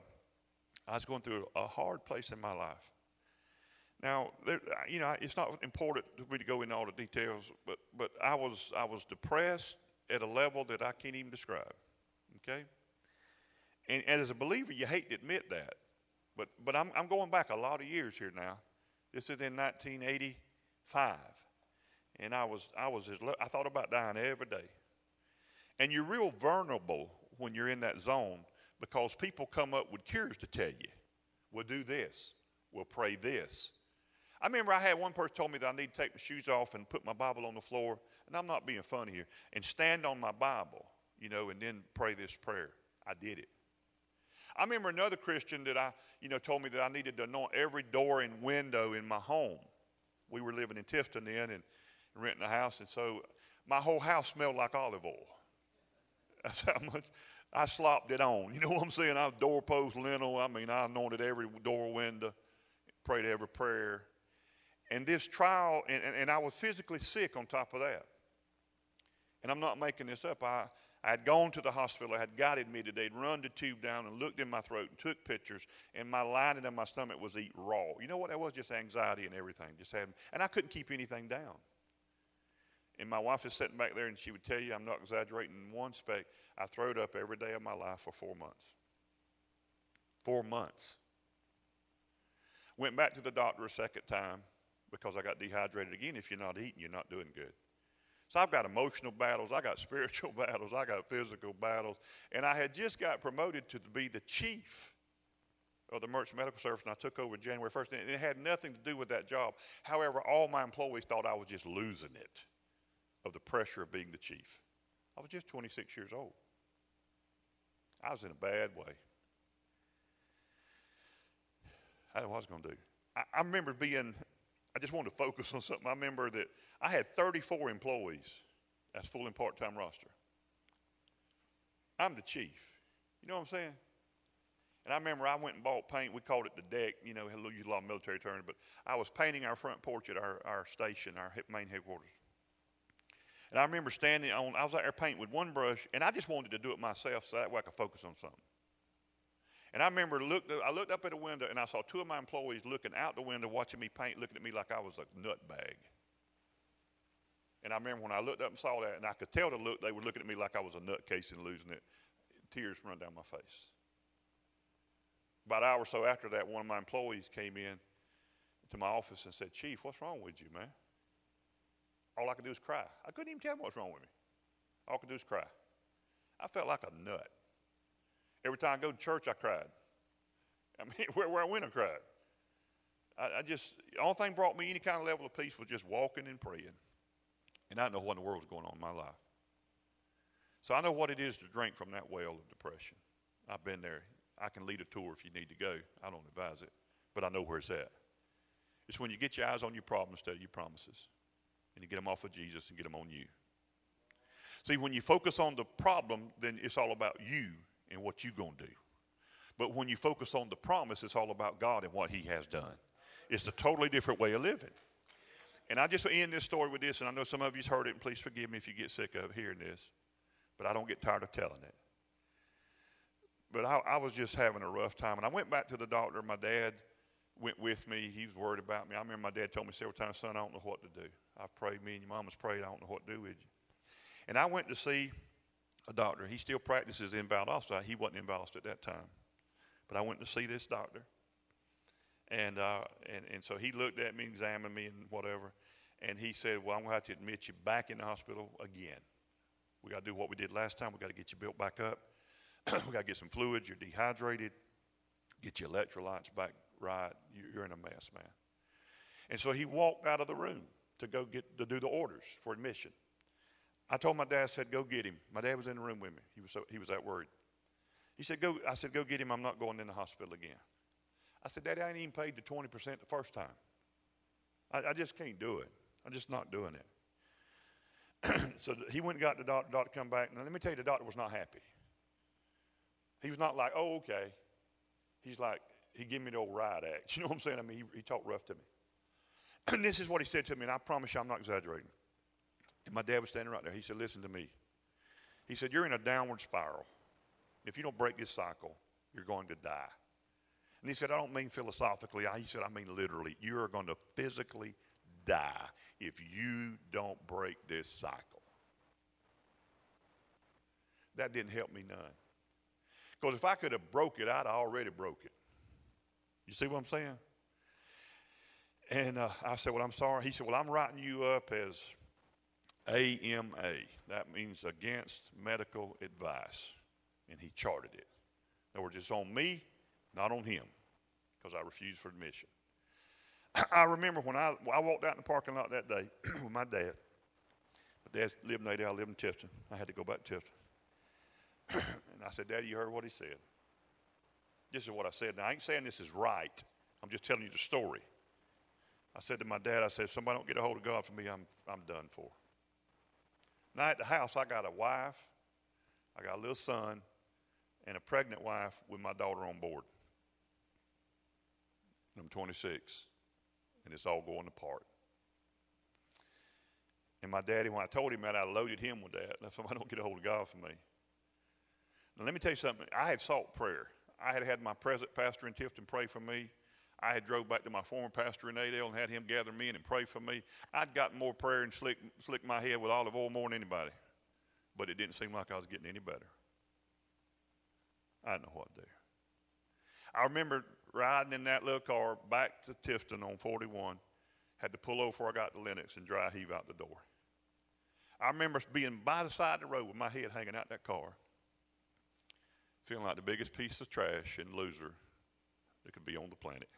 Speaker 1: I was going through a hard place in my life. Now, there, uh, you know, it's not important for me to go into all the details, but, but I, was, I was depressed at a level that I can't even describe. Okay? And, and as a believer, you hate to admit that. But, but I'm, I'm going back a lot of years here now. This is in 1985. And I was, I was, I thought about dying every day. And you're real vulnerable when you're in that zone because people come up with cures to tell you. We'll do this. We'll pray this. I remember I had one person told me that I need to take my shoes off and put my Bible on the floor, and I'm not being funny here, and stand on my Bible, you know, and then pray this prayer. I did it. I remember another Christian that I, you know, told me that I needed to anoint every door and window in my home. We were living in Tifton then and renting a house, and so my whole house smelled like olive oil. That's how much I slopped it on. You know what I'm saying? I doorpost, lintel. I mean, I anointed every door window, prayed every prayer. And this trial, and, and, I was physically sick on top of that. And I'm not making this up. I, I had gone to the hospital. I had got admitted. They'd run the tube down and looked in my throat and took pictures. And my lining of my stomach was eat raw. You know what that was? Just anxiety and everything. Just had, and I couldn't keep anything down. And my wife is sitting back there, and she would tell you, I'm not exaggerating in one speck. I throwed up every day of my life for four months. Four months. Went back to the doctor a second time because I got dehydrated again. If you're not eating, you're not doing good. So I've got emotional battles, I got spiritual battles, I got physical battles. And I had just got promoted to be the chief of the Emergency Medical Service, and I took over January 1st. And it had nothing to do with that job. However, all my employees thought I was just losing it of the pressure of being the chief. I was just 26 years old. I was in a bad way. I what I was going to do. I, I remember being, I just wanted to focus on something. I remember that I had 34 employees. That's full and part time roster. I'm the chief. You know what I'm saying? And I remember I went and bought paint. We called it the deck. You know, we use a lot of military terms, but I was painting our front porch at our, our station, our main headquarters. And I remember standing on, I was out there painting with one brush, and I just wanted to do it myself so that way I could focus on something. And I remember looked, I looked up at a window and I saw two of my employees looking out the window, watching me paint, looking at me like I was a nutbag. And I remember when I looked up and saw that, and I could tell the look, they were looking at me like I was a nutcase and losing it. Tears run down my face. About an hour or so after that, one of my employees came in to my office and said, Chief, what's wrong with you, man? all I could do was cry. I couldn't even tell him what's wrong with me. All I could do was cry. I felt like a nut. Every time I go to church, I cried. I mean, where, where I went, I cried. I, I just, the only thing brought me any kind of level of peace was just walking and praying. And I know what in the world was going on in my life. So I know what it is to drink from that well of depression. I've been there. I can lead a tour if you need to go. I don't advise it, but I know where it's at. It's when you get your eyes on your problem instead of your promises, and you get them off of Jesus and get them on you. See, when you focus on the problem, then it's all about you and what you're going to do. But when you focus on the promise, it's all about God and what He has done. It's a totally different way of living. And I just end this story with this, and I know some of you's heard it, and please forgive me if you get sick of hearing this, but I don't get tired of telling it. But I, I was just having a rough time, and I went back to the doctor. My dad went with me. He was worried about me. I remember my dad told me several times, son, I don't know what to do. I've prayed, me and your mama's prayed, I don't know what to do with you. And I went to see a doctor. He still practices in Valdosta. He wasn't in Valdosta at that time. But I went to see this doctor. And, uh, and, and so he looked at me, examined me, and whatever. And he said, Well, I'm going to have to admit you back in the hospital again. We got to do what we did last time. We got to get you built back up. we got to get some fluids. You're dehydrated. Get your electrolytes back right. You're in a mess, man. And so he walked out of the room to go get to do the orders for admission. I told my dad, I said, go get him. My dad was in the room with me. He was, so, he was that worried. He said, go, I said, go get him. I'm not going in the hospital again. I said, Daddy, I ain't even paid the 20% the first time. I, I just can't do it. I'm just not doing it. so he went and got the doctor. The doctor come back. Now, let me tell you, the doctor was not happy. He was not like, oh, okay. He's like, he gave me the old riot act. You know what I'm saying? I mean, he, he talked rough to me. and this is what he said to me, and I promise you I'm not exaggerating. My dad was standing right there. He said, Listen to me. He said, You're in a downward spiral. If you don't break this cycle, you're going to die. And he said, I don't mean philosophically. He said, I mean literally. You're going to physically die if you don't break this cycle. That didn't help me none. Because if I could have broke it, I'd already broke it. You see what I'm saying? And uh, I said, Well, I'm sorry. He said, Well, I'm writing you up as AMA. That means against medical advice. And he charted it. In other words, it's on me, not on him, because I refused for admission. I remember when I, I walked out in the parking lot that day with my dad. My dad lived in Adel, I lived in Tifton. I had to go back to Tifton. and I said, Daddy, you heard what he said. This is what I said. Now, I ain't saying this is right. I'm just telling you the story. I said to my dad, I said, somebody don't get a hold of God for me, I'm, I'm done for. Now at the house, I got a wife, I got a little son, and a pregnant wife with my daughter on board. I'm 26, and it's all going apart. And my daddy, when I told him that, I loaded him with that. That's why I don't get a hold of God for me. Now, let me tell you something. I had sought prayer. I had had my present pastor in Tifton pray for me. I had drove back to my former pastor in Adel and had him gather me in and pray for me. I'd gotten more prayer and slicked slick my head with olive oil more than anybody. But it didn't seem like I was getting any better. I didn't know what to do. I remember riding in that little car back to Tifton on 41. Had to pull over before I got to Lenox and dry heave out the door. I remember being by the side of the road with my head hanging out that car, feeling like the biggest piece of trash and loser that could be on the planet.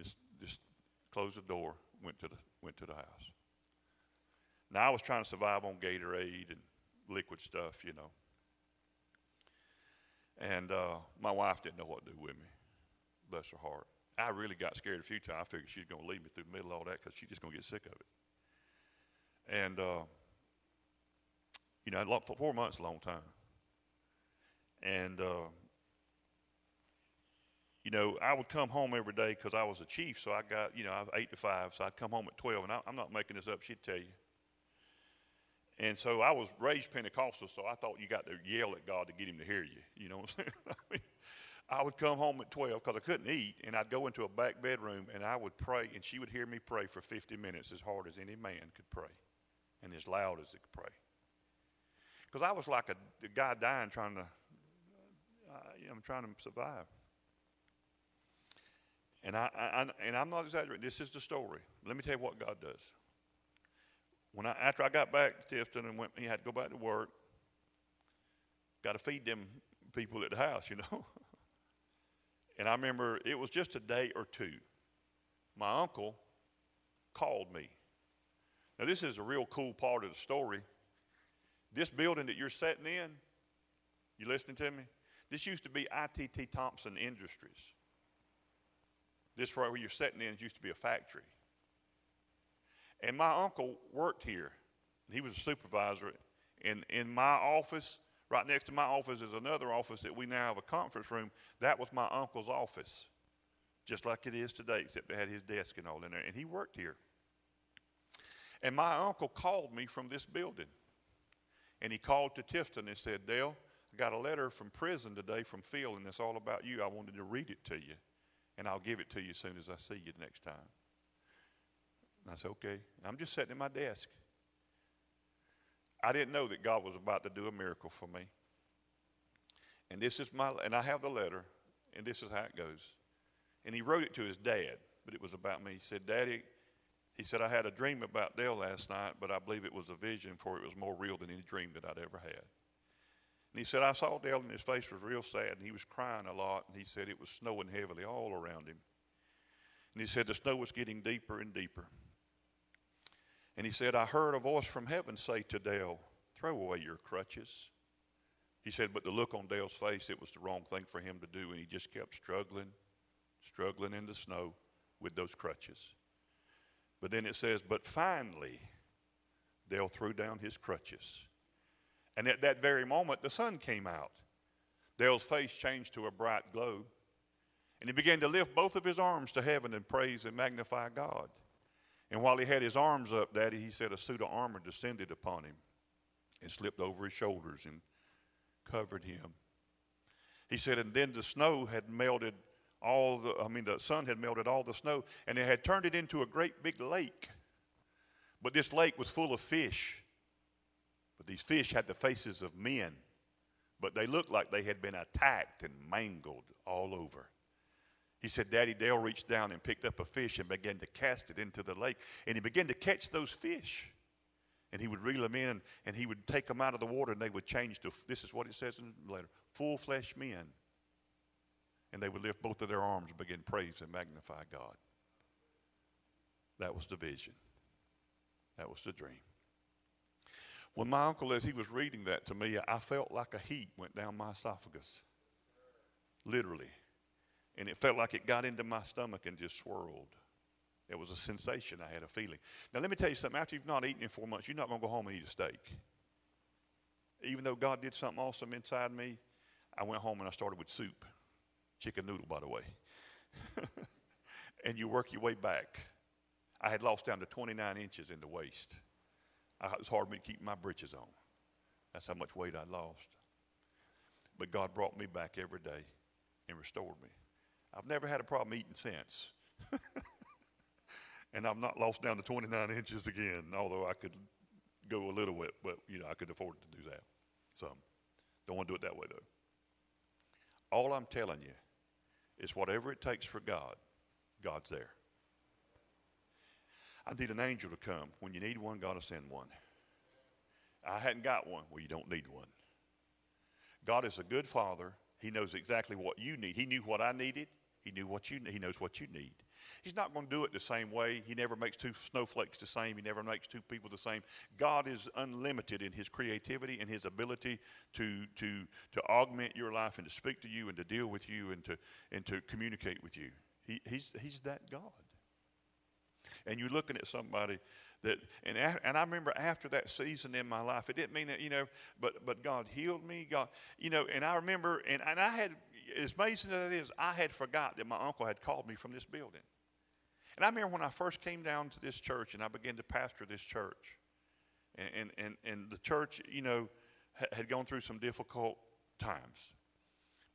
Speaker 1: Just, just closed the door, went to the, went to the house. Now, I was trying to survive on Gatorade and liquid stuff, you know. And uh, my wife didn't know what to do with me. Bless her heart. I really got scared a few times. I figured she's going to leave me through the middle of all that because she's just going to get sick of it. And, uh, you know, for four months a long time. And uh, you know, I would come home every day because I was a chief, so I got, you know, I was eight to five, so I'd come home at 12, and I, am not making this up, she'd tell you. And so I was raised Pentecostal, so I thought you got to yell at God to get him to hear you. You know what I'm saying? I, mean, I would come home at 12 because I couldn't eat, and I'd go into a back bedroom, and I would pray, and she would hear me pray for 50 minutes as hard as any man could pray, and as loud as he could pray. Because I was like a, a guy dying trying to, uh, I'm trying to survive. And, I, I, and I'm not exaggerating. This is the story. Let me tell you what God does. when I, after I got back to Tifton and went, he had to go back to work, got to feed them people at the house, you know. and I remember it was just a day or two. My uncle called me. Now, this is a real cool part of the story. This building that you're sitting in, you listening to me? This used to be ITT Thompson Industries. This right where you're sitting in used to be a factory. And my uncle worked here. He was a supervisor. And in my office, right next to my office is another office that we now have a conference room. That was my uncle's office, just like it is today, except it had his desk and all in there. And he worked here. And my uncle called me from this building. And he called to Tifton and said, Dell, I got a letter from prison today from Phil, and it's all about you. I wanted to read it to you, and I'll give it to you as soon as I see you next time. And I said, okay. I'm just sitting at my desk. I didn't know that God was about to do a miracle for me. And this is my, and I have the letter, and this is how it goes. And he wrote it to his dad, but it was about me. He said, Daddy, he said, I had a dream about Dell last night, but I believe it was a vision, for it was more real than any dream that I'd ever had. And he said, I saw Dell, and his face was real sad, and he was crying a lot, and he said it was snowing heavily all around him. And he said the snow was getting deeper and deeper. And he said, I heard a voice from heaven say to Dell, Throw away your crutches. He said, but the look on Dell's face, it was the wrong thing for him to do, and he just kept struggling, struggling in the snow with those crutches. But then it says, but finally, Dell threw down his crutches. And at that very moment, the sun came out. Dell's face changed to a bright glow, and he began to lift both of his arms to heaven and praise and magnify God. And while he had his arms up, Daddy, he said a suit of armor descended upon him and slipped over his shoulders and covered him. He said, and then the snow had melted all the, I mean, the sun had melted all the snow and it had turned it into a great big lake. But this lake was full of fish. But these fish had the faces of men, but they looked like they had been attacked and mangled all over. He said, Daddy Dell reached down and picked up a fish and began to cast it into the lake. And he began to catch those fish. And he would reel them in and he would take them out of the water and they would change to, this is what it says in the letter, full flesh men. And they would lift both of their arms and begin praise and magnify God. That was the vision. That was the dream. When my uncle, as he was reading that to me, I felt like a heat went down my esophagus. Literally and it felt like it got into my stomach and just swirled. It was a sensation. I had a feeling. Now, let me tell you something. After you've not eaten in four months, you're not going to go home and eat a steak. Even though God did something awesome inside me, I went home and I started with soup. Chicken noodle, by the way. and you work your way back. I had lost down to 29 inches in the waist. I, it was hard for me to keep my britches on. That's how much weight I'd lost. But God brought me back every day and restored me. I've never had a problem eating since. and I've not lost down to 29 inches again, although I could go a little bit, but you know, I could afford to do that. So don't want to do it that way though. All I'm telling you is whatever it takes for God, God's there. I need an angel to come. When you need one, God will send one. I hadn't got one. Well, you don't need one. God is a good father. He knows exactly what you need. He knew what I needed. He knew what you he knows what you need. He's not going to do it the same way. He never makes two snowflakes the same. He never makes two people the same. God is unlimited in his creativity and his ability to to to augment your life and to speak to you and to deal with you and to and to communicate with you. He, he's he's that God. And you're looking at somebody that and and I remember after that season in my life, it didn't mean that you know, but but God healed me. God, you know, and I remember and and I had as amazing as it is, I had forgot that my uncle had called me from this building. And I remember when I first came down to this church and I began to pastor this church. And, and, and the church, you know, had gone through some difficult times.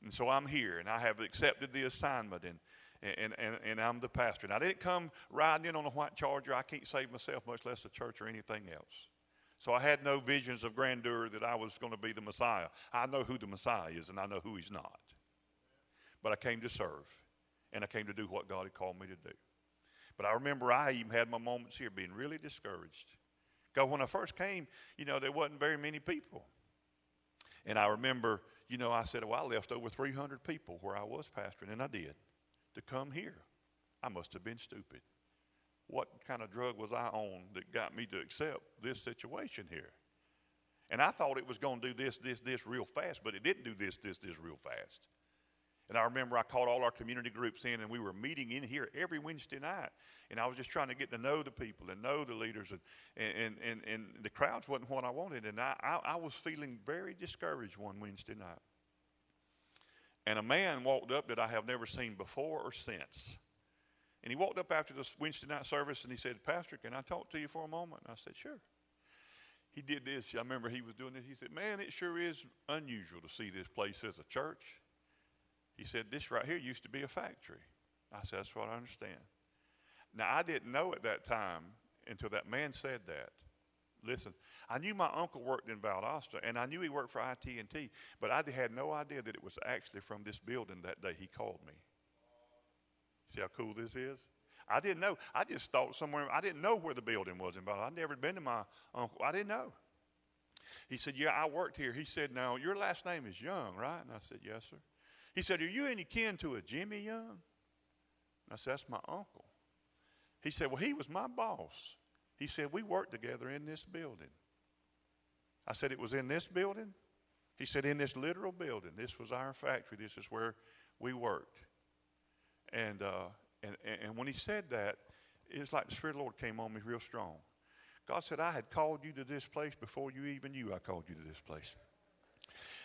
Speaker 1: And so I'm here and I have accepted the assignment and, and, and, and I'm the pastor. And I didn't come riding in on a white charger. I can't save myself, much less the church or anything else. So I had no visions of grandeur that I was going to be the Messiah. I know who the Messiah is and I know who he's not but I came to serve and I came to do what God had called me to do. But I remember I even had my moments here being really discouraged Because when I first came, you know, there wasn't very many people. And I remember, you know, I said, well, I left over 300 people where I was pastoring, and I did, to come here. I must have been stupid. What kind of drug was I on that got me to accept this situation here? And I thought it was going to do this, this, this real fast, but it didn't do this, this, this real fast. And I remember I called all our community groups in, and we were meeting in here every Wednesday night. And I was just trying to get to know the people and know the leaders, and, and, and, and the crowds wasn't what I wanted. And I, I, I was feeling very discouraged one Wednesday night. And a man walked up that I have never seen before or since. And he walked up after the Wednesday night service and he said, Pastor, can I talk to you for a moment? And I said, Sure. He did this. I remember he was doing this. He said, Man, it sure is unusual to see this place as a church. He said, This right here used to be a factory. I said, That's what I understand. Now, I didn't know at that time until that man said that. Listen, I knew my uncle worked in Valdosta, and I knew he worked for IT&T, but I had no idea that it was actually from this building that day he called me. See how cool this is? I didn't know. I just thought somewhere, I didn't know where the building was in Valdosta. I'd never been to my uncle. I didn't know. He said, Yeah, I worked here. He said, Now, your last name is Young, right? And I said, Yes, sir. He said, Are you any kin to a Jimmy Young? I said, That's my uncle. He said, Well, he was my boss. He said, We worked together in this building. I said, It was in this building? He said, In this literal building. This was our factory. This is where we worked. And, uh, and, and when he said that, it was like the Spirit of the Lord came on me real strong. God said, I had called you to this place before you even knew I called you to this place.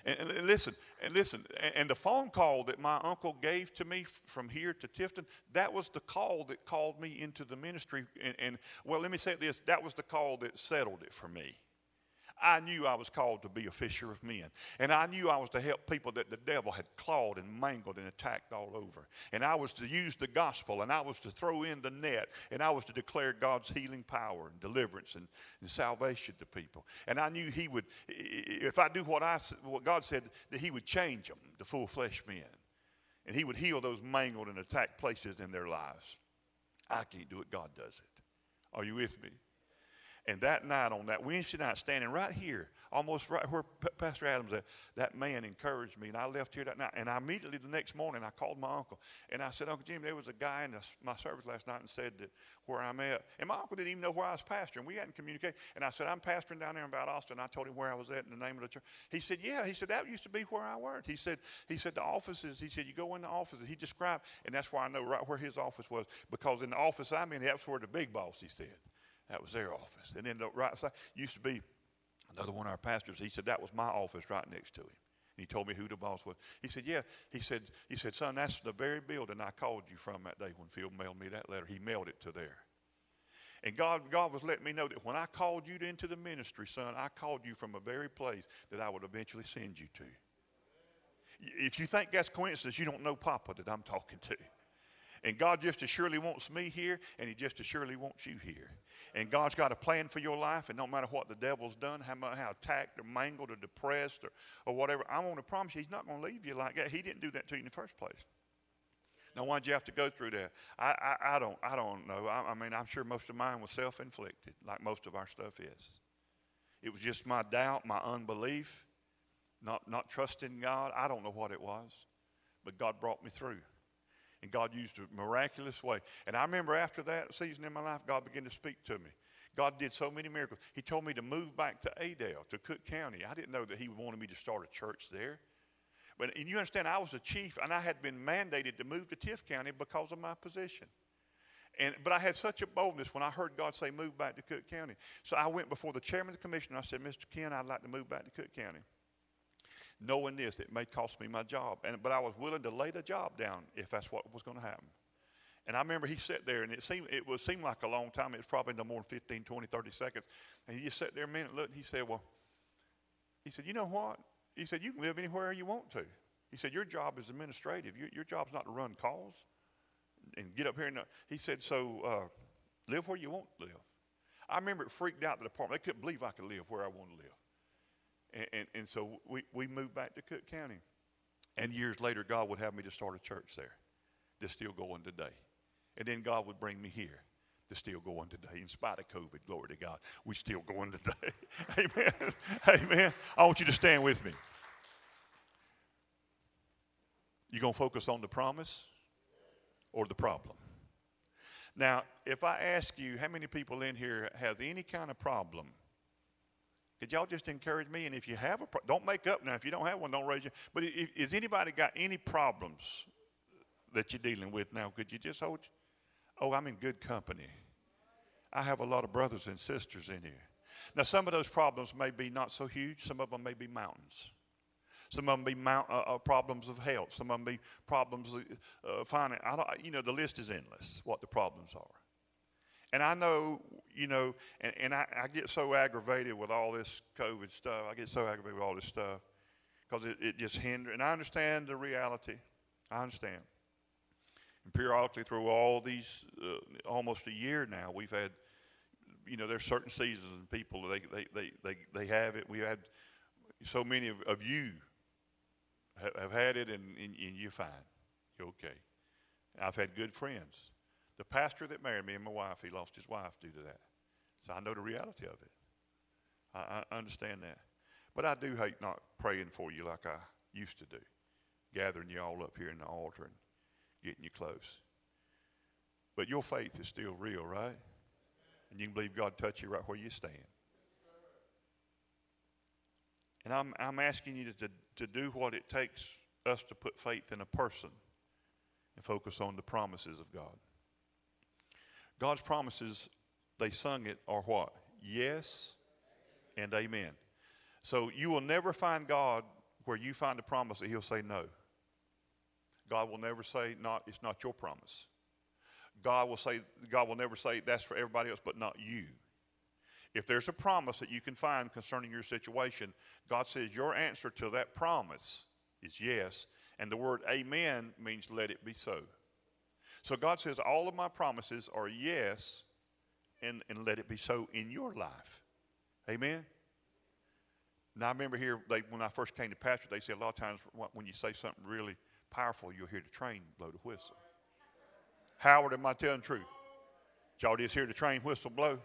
Speaker 1: And, and, listen, and listen, and the phone call that my uncle gave to me from here to Tifton, that was the call that called me into the ministry. And, and well, let me say this that was the call that settled it for me. I knew I was called to be a fisher of men. And I knew I was to help people that the devil had clawed and mangled and attacked all over. And I was to use the gospel and I was to throw in the net and I was to declare God's healing power and deliverance and, and salvation to people. And I knew He would, if I do what, I, what God said, that He would change them to full flesh men. And He would heal those mangled and attacked places in their lives. I can't do it, God does it. Are you with me? And that night, on that Wednesday night, standing right here, almost right where P- Pastor Adams, that, that man encouraged me. And I left here that night. And I immediately, the next morning, I called my uncle. And I said, Uncle Jim, there was a guy in the, my service last night and said that where I'm at. And my uncle didn't even know where I was pastoring. We hadn't communicated. And I said, I'm pastoring down there in Valdosta. And I told him where I was at in the name of the church. He said, Yeah. He said, That used to be where I worked. He said, he said The offices, he said, You go in the offices. He described, and that's why I know right where his office was. Because in the office I'm in, that's where the big boss, he said. That was their office. And then the right side used to be another one of our pastors. He said that was my office right next to him. And he told me who the boss was. He said, "Yeah." He said, "He said, son, that's the very building I called you from that day when Phil mailed me that letter. He mailed it to there." And God, God was letting me know that when I called you into the ministry, son, I called you from a very place that I would eventually send you to. If you think that's coincidence, you don't know Papa that I'm talking to. And God just as surely wants me here, and He just as surely wants you here. And God's got a plan for your life, and no matter what the devil's done, how, how attacked or mangled or depressed or, or whatever, I want to promise you, He's not going to leave you like that. He didn't do that to you in the first place. Now, why'd you have to go through that? I, I, I don't, I don't know. I, I mean, I'm sure most of mine was self inflicted, like most of our stuff is. It was just my doubt, my unbelief, not, not trusting God. I don't know what it was, but God brought me through. And God used a miraculous way. And I remember after that season in my life, God began to speak to me. God did so many miracles. He told me to move back to Adel, to Cook County. I didn't know that He wanted me to start a church there. But and you understand, I was a chief, and I had been mandated to move to Tift County because of my position. And, but I had such a boldness when I heard God say, move back to Cook County. So I went before the chairman of the commission. I said, Mr. Ken, I'd like to move back to Cook County knowing this, it may cost me my job. And, but I was willing to lay the job down if that's what was going to happen. And I remember he sat there, and it seemed it would seem like a long time. It was probably no more than 15, 20, 30 seconds. And he just sat there a minute, looked, and he said, Well, he said, You know what? He said, You can live anywhere you want to. He said, Your job is administrative. Your, your job's not to run calls and get up here. And uh, he said, So uh, live where you want to live. I remember it freaked out the department. They couldn't believe I could live where I wanted to live. And, and, and, so we, we moved back to Cook County. And years later, God would have me to start a church there that's still going today. And then God would bring me here. They're still going today, in spite of COVID. Glory to God. We're still going today. Amen. Amen. I want you to stand with me. You going to focus on the promise or the problem? Now, if I ask you how many people in here has any kind of problem, could y'all just encourage me? And if you have a, pro- don't make up now. If you don't have one, don't raise your. But if, has anybody got any problems that you're dealing with now? Could you just hold? Oh, I'm in good company. I have a lot of brothers and sisters in here. Now, some of those problems may be not so huge. Some of them may be mountains. Some of them be mount, uh, uh, problems of health. Some of them be problems of uh, finance. I don't, you know, the list is endless. What the problems are. And I know, you know, and, and I, I, get so aggravated with all this COVID stuff. I get so aggravated with all this stuff because it, it just hinders. And I understand the reality. I understand. And periodically through all these, uh, almost a year now, we've had, you know, there's certain seasons and people, they, they, they, they, they have it. We had so many of, of you have, have had it and, and, and you're fine. You're okay. I've had good friends the pastor that married me and my wife, he lost his wife due to that. So I know the reality of it. I, I understand that. But I do hate not praying for you like I used to do, gathering you all up here in the altar and getting you close. But your faith is still real, right? And you can believe God touch you right where you stand. And I'm, I'm asking you to, to do what it takes us to put faith in a person and focus on the promises of God. God's promises, they sung it, are what? Yes and amen. So you will never find God where you find a promise that He'll say no. God will never say, not, it's not your promise. God will say, God will never say that's for everybody else, but not you. If there's a promise that you can find concerning your situation, God says your answer to that promise is yes. And the word amen means let it be so. So God says, All of my promises are yes, and, and let it be so in your life. Amen? Now, I remember here, they, when I first came to pastor, they said a lot of times when you say something really powerful, you'll hear the train blow the whistle. Howard, am I telling truth? y'all just hear the train whistle blow?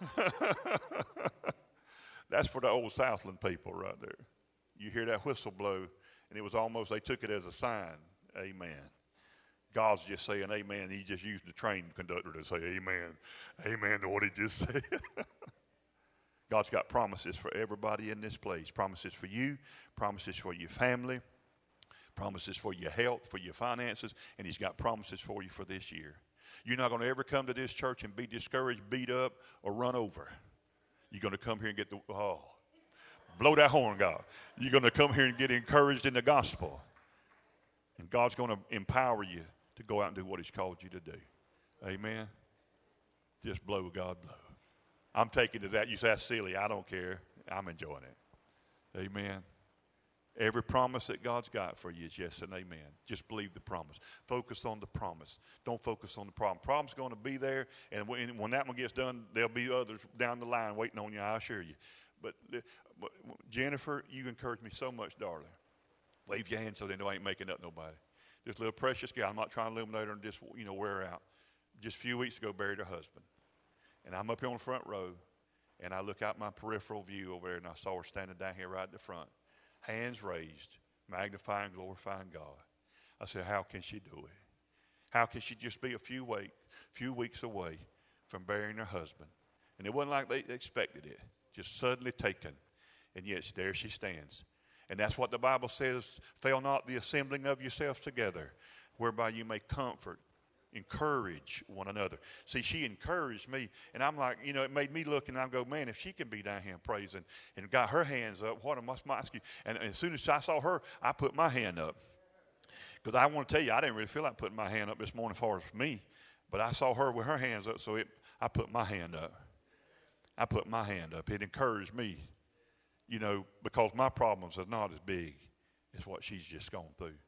Speaker 1: That's for the old Southland people right there. You hear that whistle blow, and it was almost, they took it as a sign. Amen. God's just saying amen. He just used the train conductor to say amen. Amen to what he just said. God's got promises for everybody in this place promises for you, promises for your family, promises for your health, for your finances, and He's got promises for you for this year. You're not going to ever come to this church and be discouraged, beat up, or run over. You're going to come here and get the, oh, blow that horn, God. You're going to come here and get encouraged in the gospel. And God's going to empower you to go out and do what He's called you to do. Amen. Just blow, God, blow. I'm taking to that. You say that's silly. I don't care. I'm enjoying it. Amen. Every promise that God's got for you is yes and amen. Just believe the promise. Focus on the promise. Don't focus on the problem. Problem's going to be there, and when, that one gets done, there'll be others down the line waiting on you. I assure you. But, but Jennifer, you encourage me so much, darling. Wave your hand so they know I ain't making up nobody. This little precious gal, I'm not trying to illuminate her and just, you know, wear her out. Just a few weeks ago, buried her husband. And I'm up here on the front row, and I look out my peripheral view over there, and I saw her standing down here right at the front, hands raised, magnifying, glorifying God. I said, How can she do it? How can she just be a few, week, few weeks away from burying her husband? And it wasn't like they expected it, just suddenly taken. And yet, there she stands, and that's what the Bible says fail not the assembling of yourselves together, whereby you may comfort, encourage one another. See, she encouraged me, and I'm like, you know, it made me look and I go, man, if she can be down here praising and got her hands up, what am I excuse? And, and as soon as I saw her, I put my hand up. Because I want to tell you, I didn't really feel like putting my hand up this morning as far as me, but I saw her with her hands up, so it, I put my hand up. I put my hand up. It encouraged me you know, because my problems are not as big as what she's just gone through.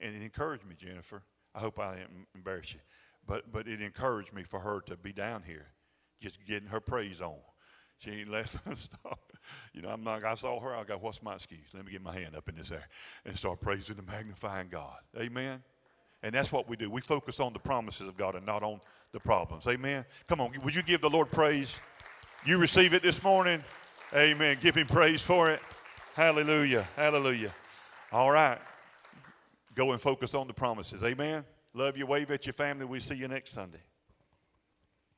Speaker 1: And it encouraged me, Jennifer. I hope I didn't embarrass you. But, but it encouraged me for her to be down here, just getting her praise on. She ain't let stop. You know, I'm not, I saw her, I go, what's my excuse? Let me get my hand up in this air and start praising and magnifying God. Amen. And that's what we do. We focus on the promises of God and not on the problems. Amen. Come on, would you give the Lord praise? You receive it this morning. Amen. Give him praise for it. Hallelujah. Hallelujah. All right. Go and focus on the promises. Amen. Love you. Wave at your family. We see you next Sunday.